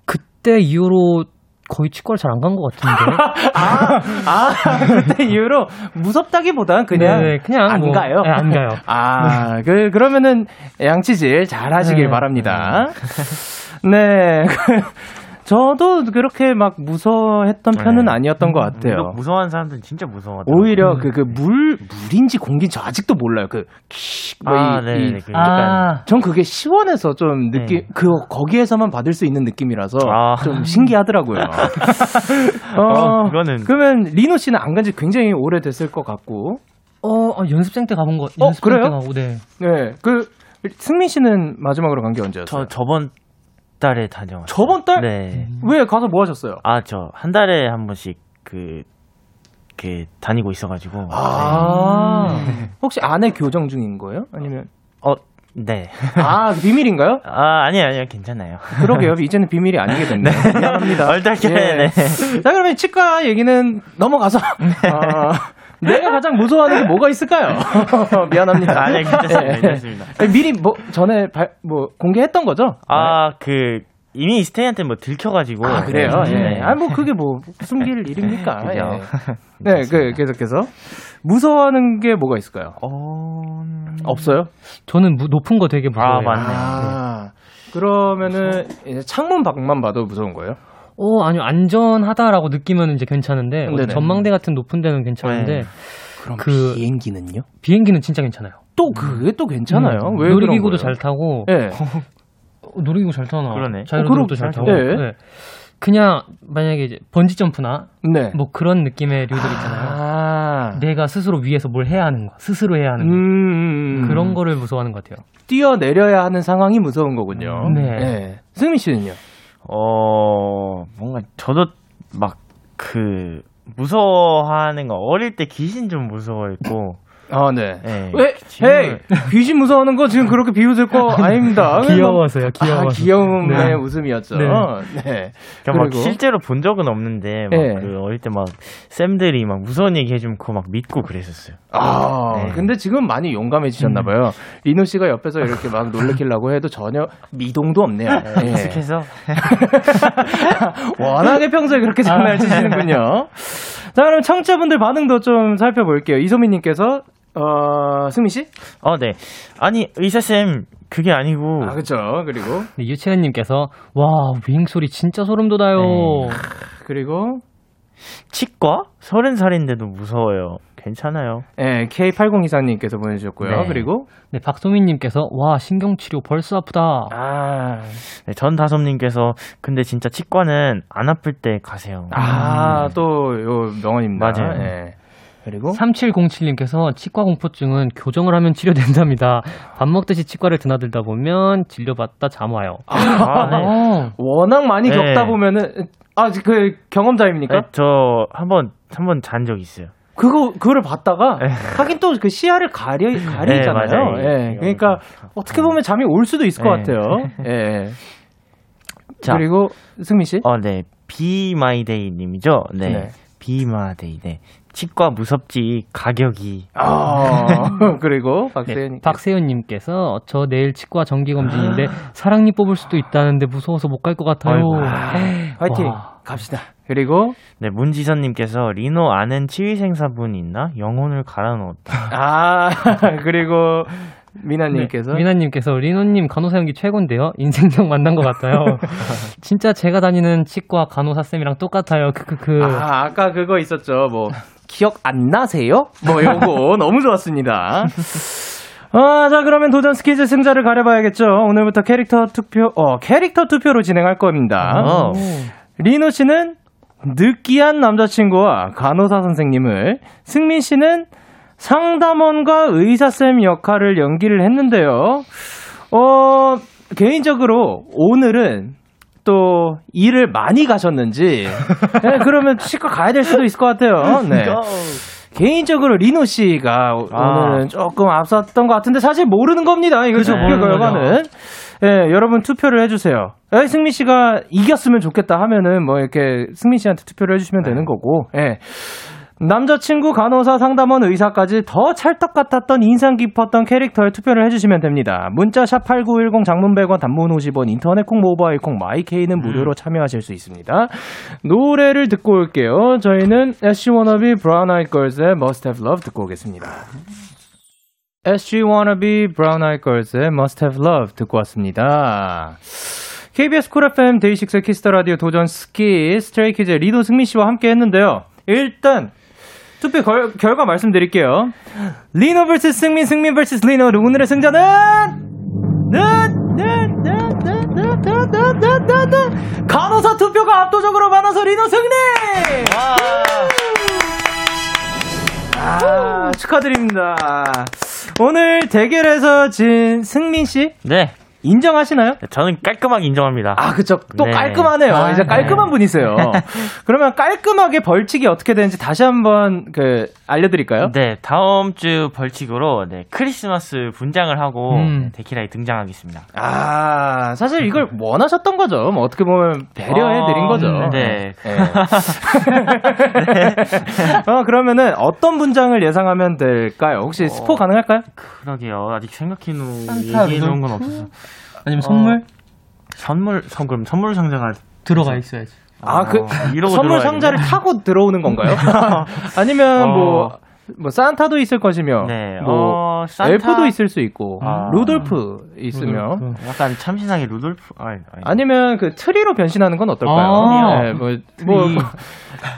그때 이후로 거의 치과를 잘 안 간 것 같은데. 아, 아, 그때 이후로 무섭다기보단 그냥, 네, 그냥 안 뭐, 가요. 네, 안 가요. 아, 그, 그러면은 양치질 잘 하시길 네. 바랍니다. 네. 저도 그렇게 막 무서워했던 편은 네. 아니었던 것 같아요. 유독 무서워하는 사람들은 진짜 무서워하더라고요. 오히려 그, 그 물, 물인지 공기인지 저 아직도 몰라요. 그, 키, 뭐 아, 이, 네, 이- 네. 그 아, 전 그게 시원해서 좀 느낌, 네. 그, 거기에서만 받을 수 있는 느낌이라서 아. 좀 신기하더라고요. 어, 어, 그거는- 그러면 리노 씨는 안 간지 굉장히 오래 됐을 것 같고, 어, 어, 연습생 때 가본 거. 어, 연습생 그래요? 때 가고, 네. 네. 그, 승민 씨는 마지막으로 간 게 언제였어요? 저 저번 달에 다녀왔어요. 저번 달? 네. 왜 가서 뭐 하셨어요? 아, 저 한 달에 한 번씩 그, 그 다니고 있어가지고. 아, 혹시 아내 교정 중인 거예요? 아니면, 어, 네. 아, 비밀인가요? 아, 아니에요, 아니에요. 괜찮아요. 그러게요. 이제는 비밀이 아니게 됐네요. 미안합니다. 얼떨결에, 예. 네. 자, 그러면 치과 얘기는 넘어가서, 아, 내가 가장 무서워하는 게 뭐가 있을까요? 미안합니다. 아니, 괜찮습니다. 예. 괜찮습니다. 미리 뭐, 전에 발, 뭐, 공개했던 거죠? 아, 그, 이미 스테이한테 뭐 들켜가지고. 아, 그래요? 네. 예. 아, 뭐, 그게 뭐, 숨길 일입니까? 그죠. 예. 네, 그, 계속해서. 무서워하는 게 뭐가 있을까요? 어... 없어요? 저는 무- 높은 거 되게 무서워요. 아, 맞네. 아, 그러면은, 이제 창문 밖만 봐도 무서운 거예요? 어, 아니요. 안전하다라고 느끼면 이제 괜찮은데 네네. 전망대 같은 높은 데는 괜찮은데 네. 그럼 그- 비행기는요? 비행기는 진짜 괜찮아요. 또 그게 또 괜찮아요? 음, 왜 놀이기구도 잘 타고. 어, 놀이기구 잘 타나? 그러네. 자유로도 어, 잘 그럼- 타고. 예. 네. 그냥 만약에 이제 번지 점프나 네. 뭐 그런 느낌의 류들 있잖아요. 아. 내가 스스로 위에서 뭘 해야 하는 거, 스스로 해야 하는 거. 음, 그런 거를 무서워하는 것 같아요. 뛰어 내려야 하는 상황이 무서운 거군요. 네. 예. 승민 씨는요? 어, 뭔가 저도 막 그 무서워하는 거 어릴 때 귀신 좀 무서워했고. 아, 네. 네. 왜? 헤이! 귀신 무서워하는 거 지금 그렇게 비웃을 거 아닙니다. 귀여워서요, 귀여워서. 아, 귀여움의 네. 웃음이었죠. 네. 네. 그러니까 막 실제로 본 적은 없는데 막 네. 그 어릴 때 막 쌤들이 막 무서운 얘기 해주면 그거 막 믿고 그랬었어요. 아, 네. 근데 지금 많이 용감해지셨나 봐요. 리노 씨가 옆에서 이렇게 막 놀래키려고 해도 전혀 미동도 없네요. 예. 익숙해서 워낙에 평소에 그렇게 장난을 치시는군요. 자, 그럼 청취자분들 반응도 좀 살펴볼게요. 이소민 님께서, 어, 승민 씨? 어, 네. 아니 의사 쌤 그게 아니고 아, 그쵸. 그리고, 네, 유채연님께서 와 윙 소리 진짜 소름 돋아요. 네. 그리고, 치과 서른 살인데도 무서워요. 괜찮아요. 예, K8024님께서 보내주셨고요. 네. 그리고, 네, 박소민님께서 와 신경치료 벌써 아프다. 아, 네, 전다솜님께서 근데 진짜 치과는 안 아플 때 가세요. 아, 또, 요 명언입니다. 맞아요. 예. 그리고, 3707님께서 치과 공포증은 교정을 하면 치료된답니다. 밥 먹듯이 치과를 드나들다 보면 진료받다 잠 와요. 아, 네. 어, 워낙 많이 네. 겪다 보면은, 아, 그, 경험자입니까? 네, 저 한번 한번 잔 적 있어요. 그거 그거를 봤다가 하긴 또 그 시야를 가려 가리잖아요. 맞아요. 예. 그러니까 어떻게 보면 잠이 올 수도 있을 것 네. 같아요. 예. 자. 그리고 승민 씨. 어, 네. Be My Day 님이죠. 네. 네. 비마데이. 네. 치과 무섭지 가격이. 아 그리고 네, 박세현. 박세현님께서 저 내일 치과 정기 검진인데 사랑니 뽑을 수도 있다는데 무서워서 못 갈 것 같아요. 아이고. 화이팅 와. 갑시다. 그리고 네, 문지선님께서 리노 아는 치위생사분 있나? 영혼을 갈아 넣었다. 아 그리고 미나님께서 네, 미나님께서 리노님 간호사 연기 최고인데요. 인생적 만난 것 같아요. 진짜 제가 다니는 치과 간호사 쌤이랑 똑같아요. 크크크. 아 아까 그거 있었죠. 뭐 기억 안 나세요? 뭐 요거 너무 좋았습니다. 아, 자, 그러면 도전 스퀴즈 승자를 가려봐야겠죠. 오늘부터 캐릭터 투표, 어, 캐릭터 투표로 진행할 겁니다. 어. 리노 씨는 느끼한 남자친구와 간호사 선생님을, 승민 씨는 상담원과 의사쌤 역할을 연기를 했는데요. 어, 개인적으로 오늘은 또 일을 많이 가셨는지, 네, 그러면 치과 가야 될 수도 있을 것 같아요. 네. 개인적으로 리노 씨가 오- 아. 오늘은 조금 앞섰던 것 같은데 사실 모르는 겁니다. 이거 그죠, 투표 모르는 결과는. 예, 여러분 투표를 해주세요. 에, 승민 씨가 이겼으면 좋겠다 하면은 뭐 이렇게 승민 씨한테 투표를 해주시면 되는 거고, 예. 남자친구, 간호사, 상담원, 의사까지 더 찰떡 같았던 인상 깊었던 캐릭터에 투표를 해주시면 됩니다. 문자 샵8910 장문 100원 단문 50원 인터넷 콩 모바일 콩 마이케이는 무료로 참여하실 수 있습니다. 노래를 듣고 올게요. 저희는 SG 워너비 브라운 아이 걸스의 Must Have Love 듣고 오겠습니다. SG Wannabe Brown Eyed Girls의 Must Have Love 듣고 왔습니다. KBS Cool FM DAY6 Kiss the Radio 도전 스키 Stray Kids의 리노 승민 씨와 함께 했는데요. 일단 투표 결, 결과 말씀드릴게요. 리노 vs 승민, 승민 vs 리노. 오늘의 승자는 간호사 투표가 압도적으로 많아서 리노 승리! 아, 축하드립니다. 오늘 대결에서 진 승민 씨. 네. 인정하시나요? 저는 깔끔하게 인정합니다. 아, 그쵸. 또 네. 깔끔하네요. 아, 이제 깔끔한 분이세요. 그러면 깔끔하게 벌칙이 어떻게 되는지 다시 한번 그 알려드릴까요? 네, 다음 주 벌칙으로 네, 크리스마스 분장을 하고 음. 네, 데키라에 등장하겠습니다. 아, 사실 이걸 원하셨던 거죠. 뭐 어떻게 보면 배려해드린 어, 거죠. 네. 네. 어, 그러면은 어떤 분장을 예상하면 될까요? 혹시 스포 가능할까요? 그러게요. 아직 생각해 놓은 산타 얘기해 놓은 건 없어서. 아니면 선물? 선물 선 그럼 선물 상자가 들어가 있어야지. 아, 그 이러고 선물 들어와야겠네. 상자를 타고 들어오는 건가요? 아니면 어. 뭐, 뭐 산타도 있을 것이며, 네. 뭐 어, 산타? 엘프도 있을 수 있고, 아. 루돌프 있으며, 약간 참신하게 루돌프 아니, 아니. 아니면 그 트리로 변신하는 건 어떨까요? 아, 네, 뭐, 뭐, 뭐,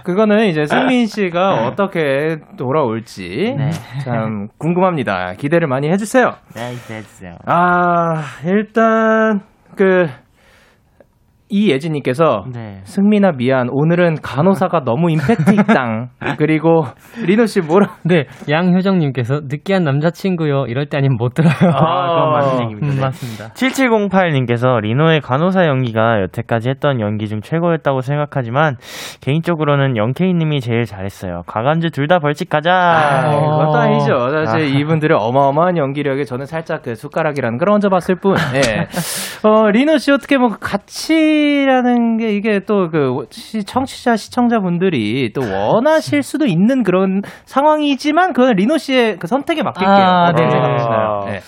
그거는 이제 승민 씨가 어떻게 돌아올지 네. 참 궁금합니다. 기대를 많이 해주세요. 네, 해주세요. 아, 일단 그 이예진님께서 네. 승민아 미안 오늘은 간호사가 너무 임팩트 있당 그리고 리노 씨 뭐라 네, 양효정님께서 느끼한 남자친구요. 이럴 때 아니면 못 들어요. 아, 그건 맞는 얘기입니다. 음, 네. 맞습니다. 7708님께서 리노의 간호사 연기가 여태까지 했던 연기 중 최고였다고 생각하지만 개인적으로는 영케이님이 제일 잘했어요. 과간주 둘 다 벌칙 가자. 아, 어. 그것도 아니죠. 사실 아. 이분들의 어마어마한 연기력에 저는 살짝 그 숟가락이라는 걸 얹어봤을 뿐. 예. 어, 리노 씨 어떻게 뭐 같이 라는 게 이게 또 그 청취자 시청자분들이 또 원하실 수도 있는 그런 상황이지만 그건 리노 씨의 그 선택에 맡길게요. 아, 어떻게 네. 생각하시나요? 예.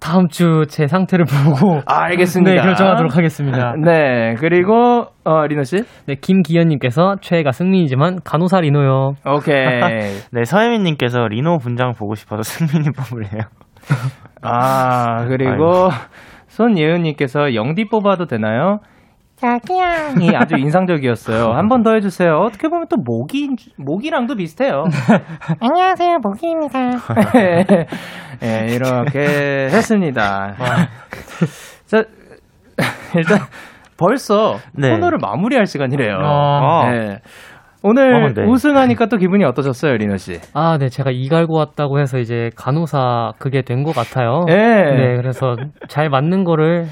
다음 주 제 상태를 보고 아, 알겠습니다. 네, 결정하도록 하겠습니다. 네, 그리고 어, 리노 씨. 네, 김기현 님께서 최애가 승민이지만 간호사 리노요. 오케이. 네, 서혜민 님께서 리노 분장 보고 싶어서 승민이 뽑으래요. 아, 그리고 손예은 님께서 영디 뽑아도 되나요? 자기야. 이 아주 인상적이었어요. 한 번 더 해주세요. 어떻게 보면 또 모기 모기랑도 비슷해요. 안녕하세요, 모기입니다. 예, 이렇게 했습니다. 자, 일단 벌써 네. 코너를 마무리할 시간이래요. 아. 네. 오늘 어, 네. 우승하니까 또 기분이 어떠셨어요, 리노 씨? 아, 네, 제가 이 갈고 왔다고 해서 이제 간호사 그게 된 것 같아요. 예. 네, 그래서 잘 맞는 거를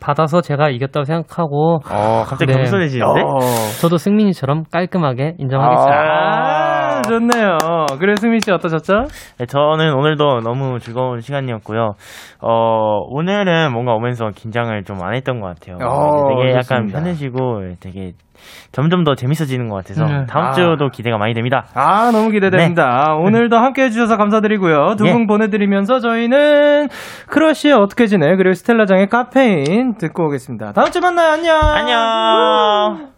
받아서 제가 이겼다고 생각하고 어, 갑자기 네. 겸손해지는데? 어. 저도 승민이처럼 깔끔하게 인정하겠습니다. 아, 좋네요. 그래, 승민 씨 어떠셨죠? 네, 저는 오늘도 너무 즐거운 시간이었고요. 어, 오늘은 뭔가 오면서 긴장을 좀 안 했던 것 같아요. 어, 되게 약간 좋습니다. 편해지고 되게 점점 더 재밌어지는 것 같아서 네. 다음 아. 주도 기대가 많이 됩니다. 아, 너무 기대됩니다. 오늘도 함께 해주셔서 감사드리고요. 두분 예. 보내드리면서 저희는 크러쉬의 어떻게 지내, 그리고 스텔라장의 카페인 듣고 오겠습니다. 다음 주에 만나요. 안녕! 안녕!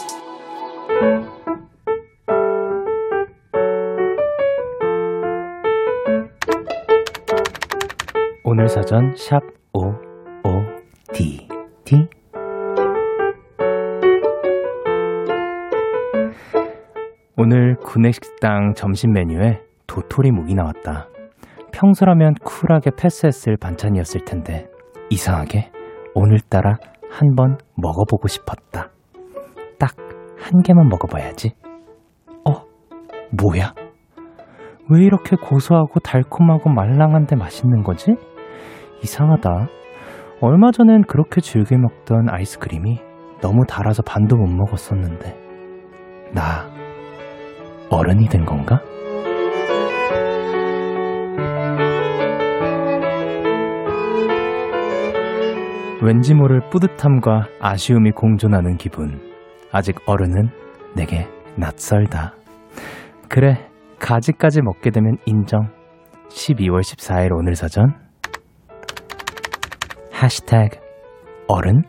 오늘 사전 샵 O O D D 오늘 구내식당 점심 메뉴에 도토리 묵이 나왔다. 평소라면 쿨하게 패스했을 반찬이었을 텐데 이상하게 오늘따라 한번 먹어보고 싶었다. 딱 한 개만 먹어봐야지. 어? 뭐야? 왜 이렇게 고소하고 달콤하고 말랑한데 맛있는 거지? 이상하다. 얼마 전엔 그렇게 즐겨 먹던 아이스크림이 너무 달아서 반도 못 먹었었는데. 나, 어른이 된 건가? 왠지 모를 뿌듯함과 아쉬움이 공존하는 기분. 아직 어른은 내게 낯설다. 그래, 가지까지 먹게 되면 인정. 12월 14일 오늘 사전. 해시태그 어른?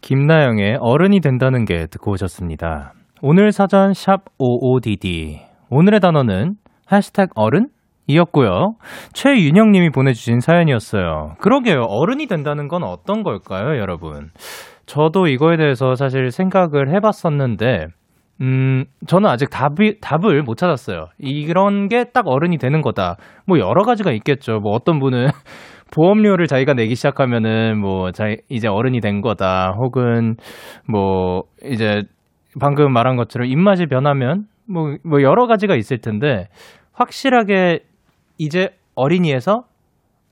김나영의 어른이 된다는 게 듣고 오셨습니다. 오늘 사전 샵 55DD. 오늘의 단어는 해시태그 어른? 이었고요. 최윤영 님이 보내주신 사연이었어요. 그러게요. 어른이 된다는 건 어떤 걸까요, 여러분? 저도 이거에 대해서 사실 생각을 해봤었는데, 음, 저는 아직 답이, 답을 못 찾았어요. 이런 게 딱 어른이 되는 거다. 뭐 여러 가지가 있겠죠. 뭐 어떤 분은 보험료를 자기가 내기 시작하면은 뭐, 자, 이제 어른이 된 거다. 혹은 뭐, 이제 방금 말한 것처럼 입맛이 변하면 뭐, 뭐 여러 가지가 있을 텐데, 확실하게 이제 어린이에서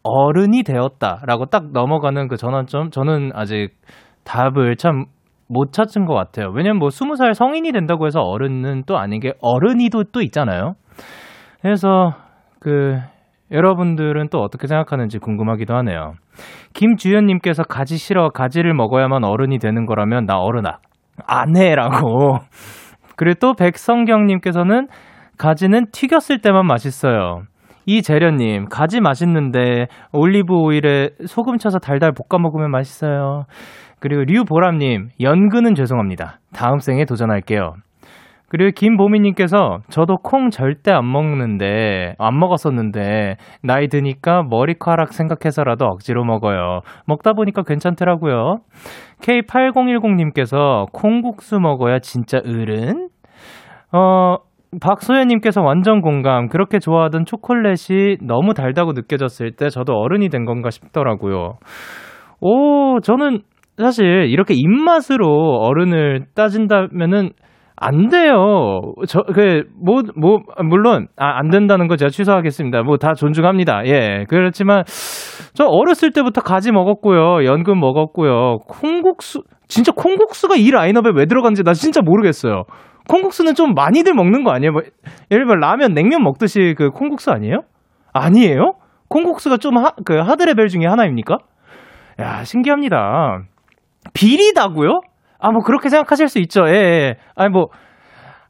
어른이 되었다라고 딱 넘어가는 그 전환점, 저는 아직 답을 참 못 찾은 것 같아요. 왜냐면 뭐 스무 살 성인이 된다고 해서 어른은 또 아닌 게 어른이도 또 있잖아요. 그래서 그 여러분들은 또 어떻게 생각하는지 궁금하기도 하네요. 김주현님께서 가지 싫어 가지를 먹어야만 어른이 되는 거라면 나 어른아 안 해라고. 그리고 또 백성경님께서는 가지는 튀겼을 때만 맛있어요. 이재련님, 가지 맛있는데 올리브 오일에 소금 쳐서 달달 볶아 먹으면 맛있어요. 그리고 류보람님, 연근은 죄송합니다. 다음 생에 도전할게요. 그리고 김보미님께서 저도 콩 절대 안 먹는데 안 먹었었는데 나이 드니까 머리카락 생각해서라도 억지로 먹어요. 먹다 보니까 괜찮더라고요. K8010님께서 콩국수 먹어야 진짜 어른? 어 박소연님께서 완전 공감. 그렇게 좋아하던 초콜릿이 너무 달다고 느껴졌을 때 저도 어른이 된 건가 싶더라고요. 오, 저는 사실 이렇게 입맛으로 어른을 따진다면은 안 돼요. 저, 그, 뭐, 뭐, 물론, 아, 안 된다는 거 제가 취소하겠습니다. 뭐, 다 존중합니다. 예. 그렇지만, 저 어렸을 때부터 가지 먹었고요. 연근 먹었고요. 콩국수, 진짜 콩국수가 이 라인업에 왜 들어간지 나 진짜 모르겠어요. 콩국수는 좀 많이들 먹는 거 아니에요? 뭐, 예를 들면 라면, 냉면 먹듯이 그 콩국수 아니에요? 아니에요? 콩국수가 좀 하, 그 하드레벨 중에 하나입니까? 야, 신기합니다. 비리다고요? 아, 뭐, 그렇게 생각하실 수 있죠. 예, 예. 아니, 뭐,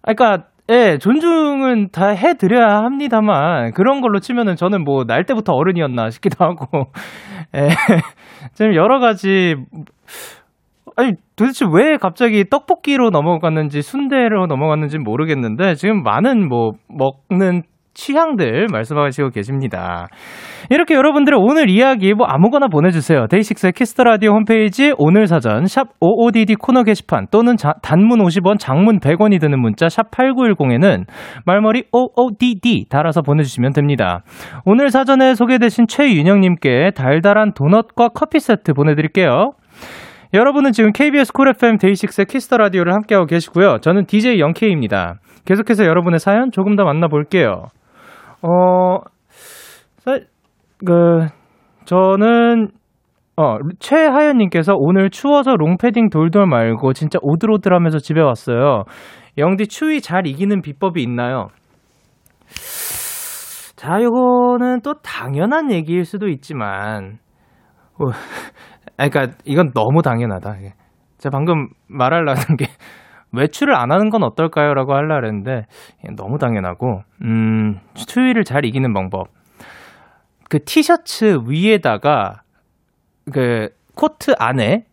그러니까, 예, 존중은 다 해드려야 합니다만, 그런 걸로 치면은 저는 뭐, 날 때부터 어른이었나 싶기도 하고, 예. 좀 여러 가지, 아니, 도대체 왜 갑자기 떡볶이로 넘어갔는지, 순대로 넘어갔는지 모르겠는데, 지금 많은 뭐, 먹는 취향들 말씀하시고 계십니다. 이렇게 여러분들의 오늘 이야기 뭐 아무거나 보내주세요. DAY6의 Kiss the Radio 홈페이지 오늘 사전 샵 OODD 코너 게시판 또는 자, 단문 50원, 장문 100원이 드는 문자 샵 8910에는 말머리 OODD 달아서 보내주시면 됩니다. 오늘 사전에 소개되신 최윤영님께 달달한 도넛과 커피 세트 보내드릴게요. 여러분은 지금 KBS 쿨 FM 데이식스의 키스터 라디오를 함께하고 계시고요. 저는 DJ Young K입니다. 계속해서 여러분의 사연 조금 더 만나볼게요. 어, 사, 그, 저는, 어, 최하연님께서 오늘 추워서 롱패딩 돌돌 말고 진짜 오들오들 하면서 집에 왔어요. 영디 추위 잘 이기는 비법이 있나요? 자, 요거는 또 당연한 얘기일 수도 있지만, 어, 그러니까 이건 너무 당연하다. 제가 방금 말하려는 게 외출을 안 하는 건 어떨까요?라고 하려 그랬는데 너무 당연하고 음, 추위를 잘 이기는 방법. 그 티셔츠 위에다가 그 코트 안에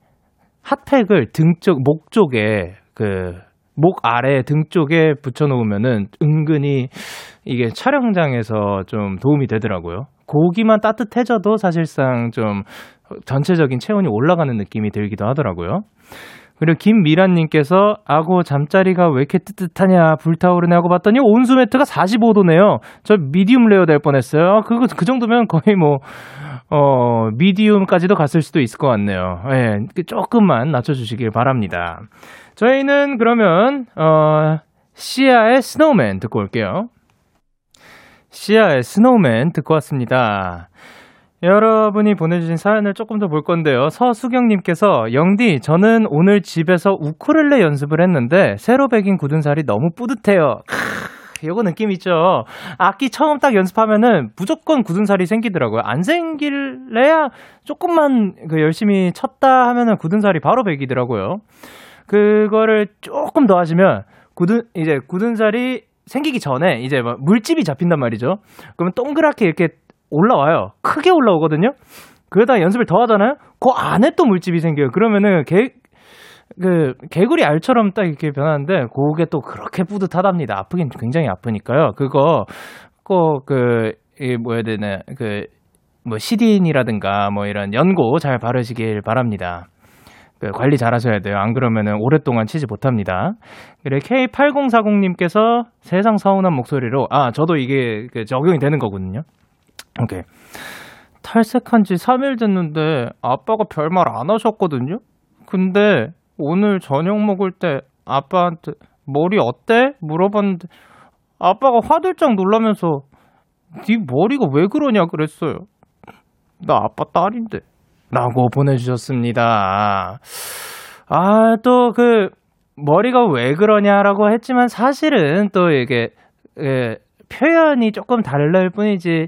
핫팩을 등 쪽, 목 쪽에 그 목 아래 등 쪽에 붙여 놓으면은 은근히 이게 촬영장에서 좀 도움이 되더라고요. 고기만 따뜻해져도 사실상 좀 전체적인 체온이 올라가는 느낌이 들기도 하더라고요. 그리고 김미란님께서 아고 잠자리가 왜 이렇게 뜨뜻하냐 불타오르네 하고 봤더니 온수 매트가 45도네요. 저 medium rare 될 뻔했어요. 그거 그 정도면 거의 뭐 어, medium까지도 갔을 수도 있을 것 같네요. 예, 네, 조금만 낮춰주시길 바랍니다. 저희는 그러면, 어, Sia의 Snowman 듣고 올게요. Sia의 Snowman 듣고 왔습니다. 여러분이 보내주신 사연을 조금 더 볼 건데요. 서수경님께서 영디 저는 오늘 집에서 우쿨렐레 연습을 했는데 새로 배긴 굳은 살이 너무 뿌듯해요. 크, 요거 느낌 있죠. 악기 처음 딱 연습하면은 무조건 굳은 살이 생기더라고요. 안 생길래야 조금만 그 열심히 쳤다 하면은 굳은 살이 바로 베기더라고요. 그거를 조금 더 하시면 굳은 이제 굳은 살이 생기기 전에 이제 막 물집이 잡힌단 말이죠. 그러면 동그랗게 이렇게 올라와요. 크게 올라오거든요. 그러다 연습을 더 하잖아요. 그 안에 또 물집이 생겨요. 그러면은 개, 그, 개구리 알처럼 딱 이렇게 변하는데, 그게 또 그렇게 뿌듯하답니다. 아프긴 굉장히 아프니까요. 그거, 꼭 그, 이 뭐야 되나, 그, 뭐, 시딘이라든가 뭐 이런 연고 잘 바르시길 바랍니다. 그 관리 잘 하셔야 돼요. 안 그러면은 오랫동안 치지 못합니다. 그래, K8040님께서 세상 서운한 목소리로, 아, 저도 이게 그 적용이 되는 거거든요. 오케이. 탈색한 지 3일 됐는데 아빠가 별말 안 하셨거든요? 근데 오늘 저녁 먹을 때 아빠한테 머리 어때? 물어봤는데 아빠가 화들짝 놀라면서 네 머리가 왜 그러냐 그랬어요. 나 아빠 딸인데. 라고 보내주셨습니다. 아, 또 그, 머리가 왜 그러냐라고 했지만 사실은 또 이게, 예, 표현이 조금 다를 뿐이지,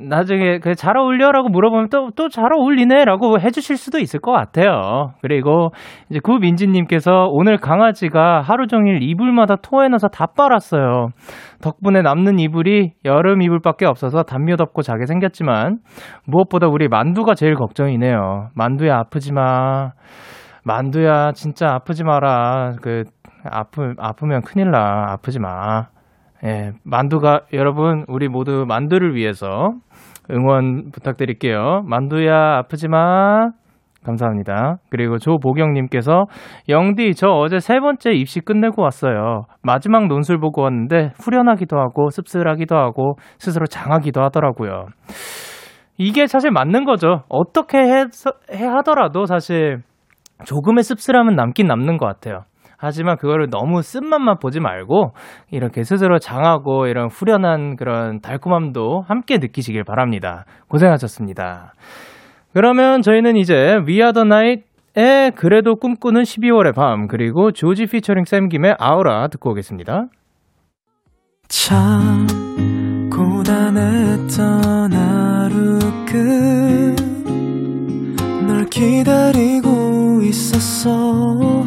나중에 그 잘 어울려라고 물어보면 또 또 잘 어울리네라고 해주실 수도 있을 것 같아요. 그리고 이제 구민지님께서 오늘 강아지가 하루 종일 이불마다 토해놔서 다 빨았어요. 덕분에 남는 이불이 여름 이불밖에 없어서 담요 덮고 자게 생겼지만 무엇보다 우리 만두가 제일 걱정이네요. 만두야 아프지 마. 만두야 진짜 아프지 마라. 그 아프 아프면 큰일 나. 아프지 마. 예, 만두가 여러분 우리 모두 만두를 위해서 응원 부탁드릴게요. 만두야 아프지 마. 감사합니다. 그리고 조보경님께서 영디 저 어제 세 번째 입시 끝내고 왔어요. 마지막 논술 보고 왔는데 후련하기도 하고 씁쓸하기도 하고 스스로 장하기도 하더라고요. 이게 사실 맞는 거죠. 어떻게 해, 해 하더라도 사실 조금의 씁쓸함은 남긴 남는 것 같아요. 하지만 그거를 너무 쓴맛만 보지 말고 이렇게 스스로 장하고 이런 후련한 그런 달콤함도 함께 느끼시길 바랍니다. 고생하셨습니다. 그러면 저희는 이제 The Night의 그래도 꿈꾸는 12월의 밤 그리고 조지 피처링 샘 김의 아우라 듣고 오겠습니다. 참 고단했던 하루 끝 널 기다리고 있었어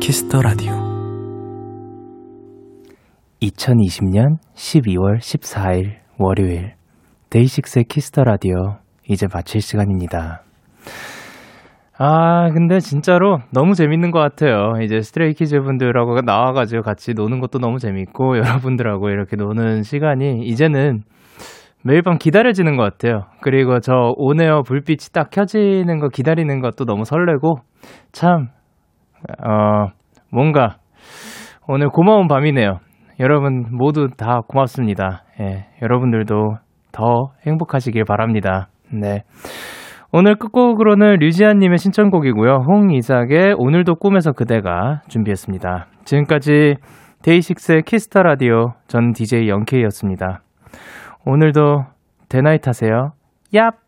Kiss the Radio 2020년 12월 14일 월요일 DAY6의 Kiss the Radio 이제 마칠 시간입니다. 아, 근데 진짜로 너무 재밌는 것 같아요. 이제 Stray Kids 분들하고 나와가지고 같이 노는 것도 너무 재밌고, 여러분들하고 이렇게 노는 시간이 이제는 매일 밤 기다려지는 것 같아요. 그리고 저 on air 불빛이 딱 켜지는 거 기다리는 것도 너무 설레고, 참, 어, 뭔가 오늘 고마운 밤이네요. 여러분 모두 다 고맙습니다. 예, 여러분들도 더 행복하시길 바랍니다. 네. 오늘 끝곡으로는 류지아님의 신청곡이고요. 홍이삭의 오늘도 꿈에서 그대가 준비했습니다. 지금까지 DAY6의 Kiss the Radio 전 DJ Young K였습니다. 오늘도 데나잇 하세요. 얍!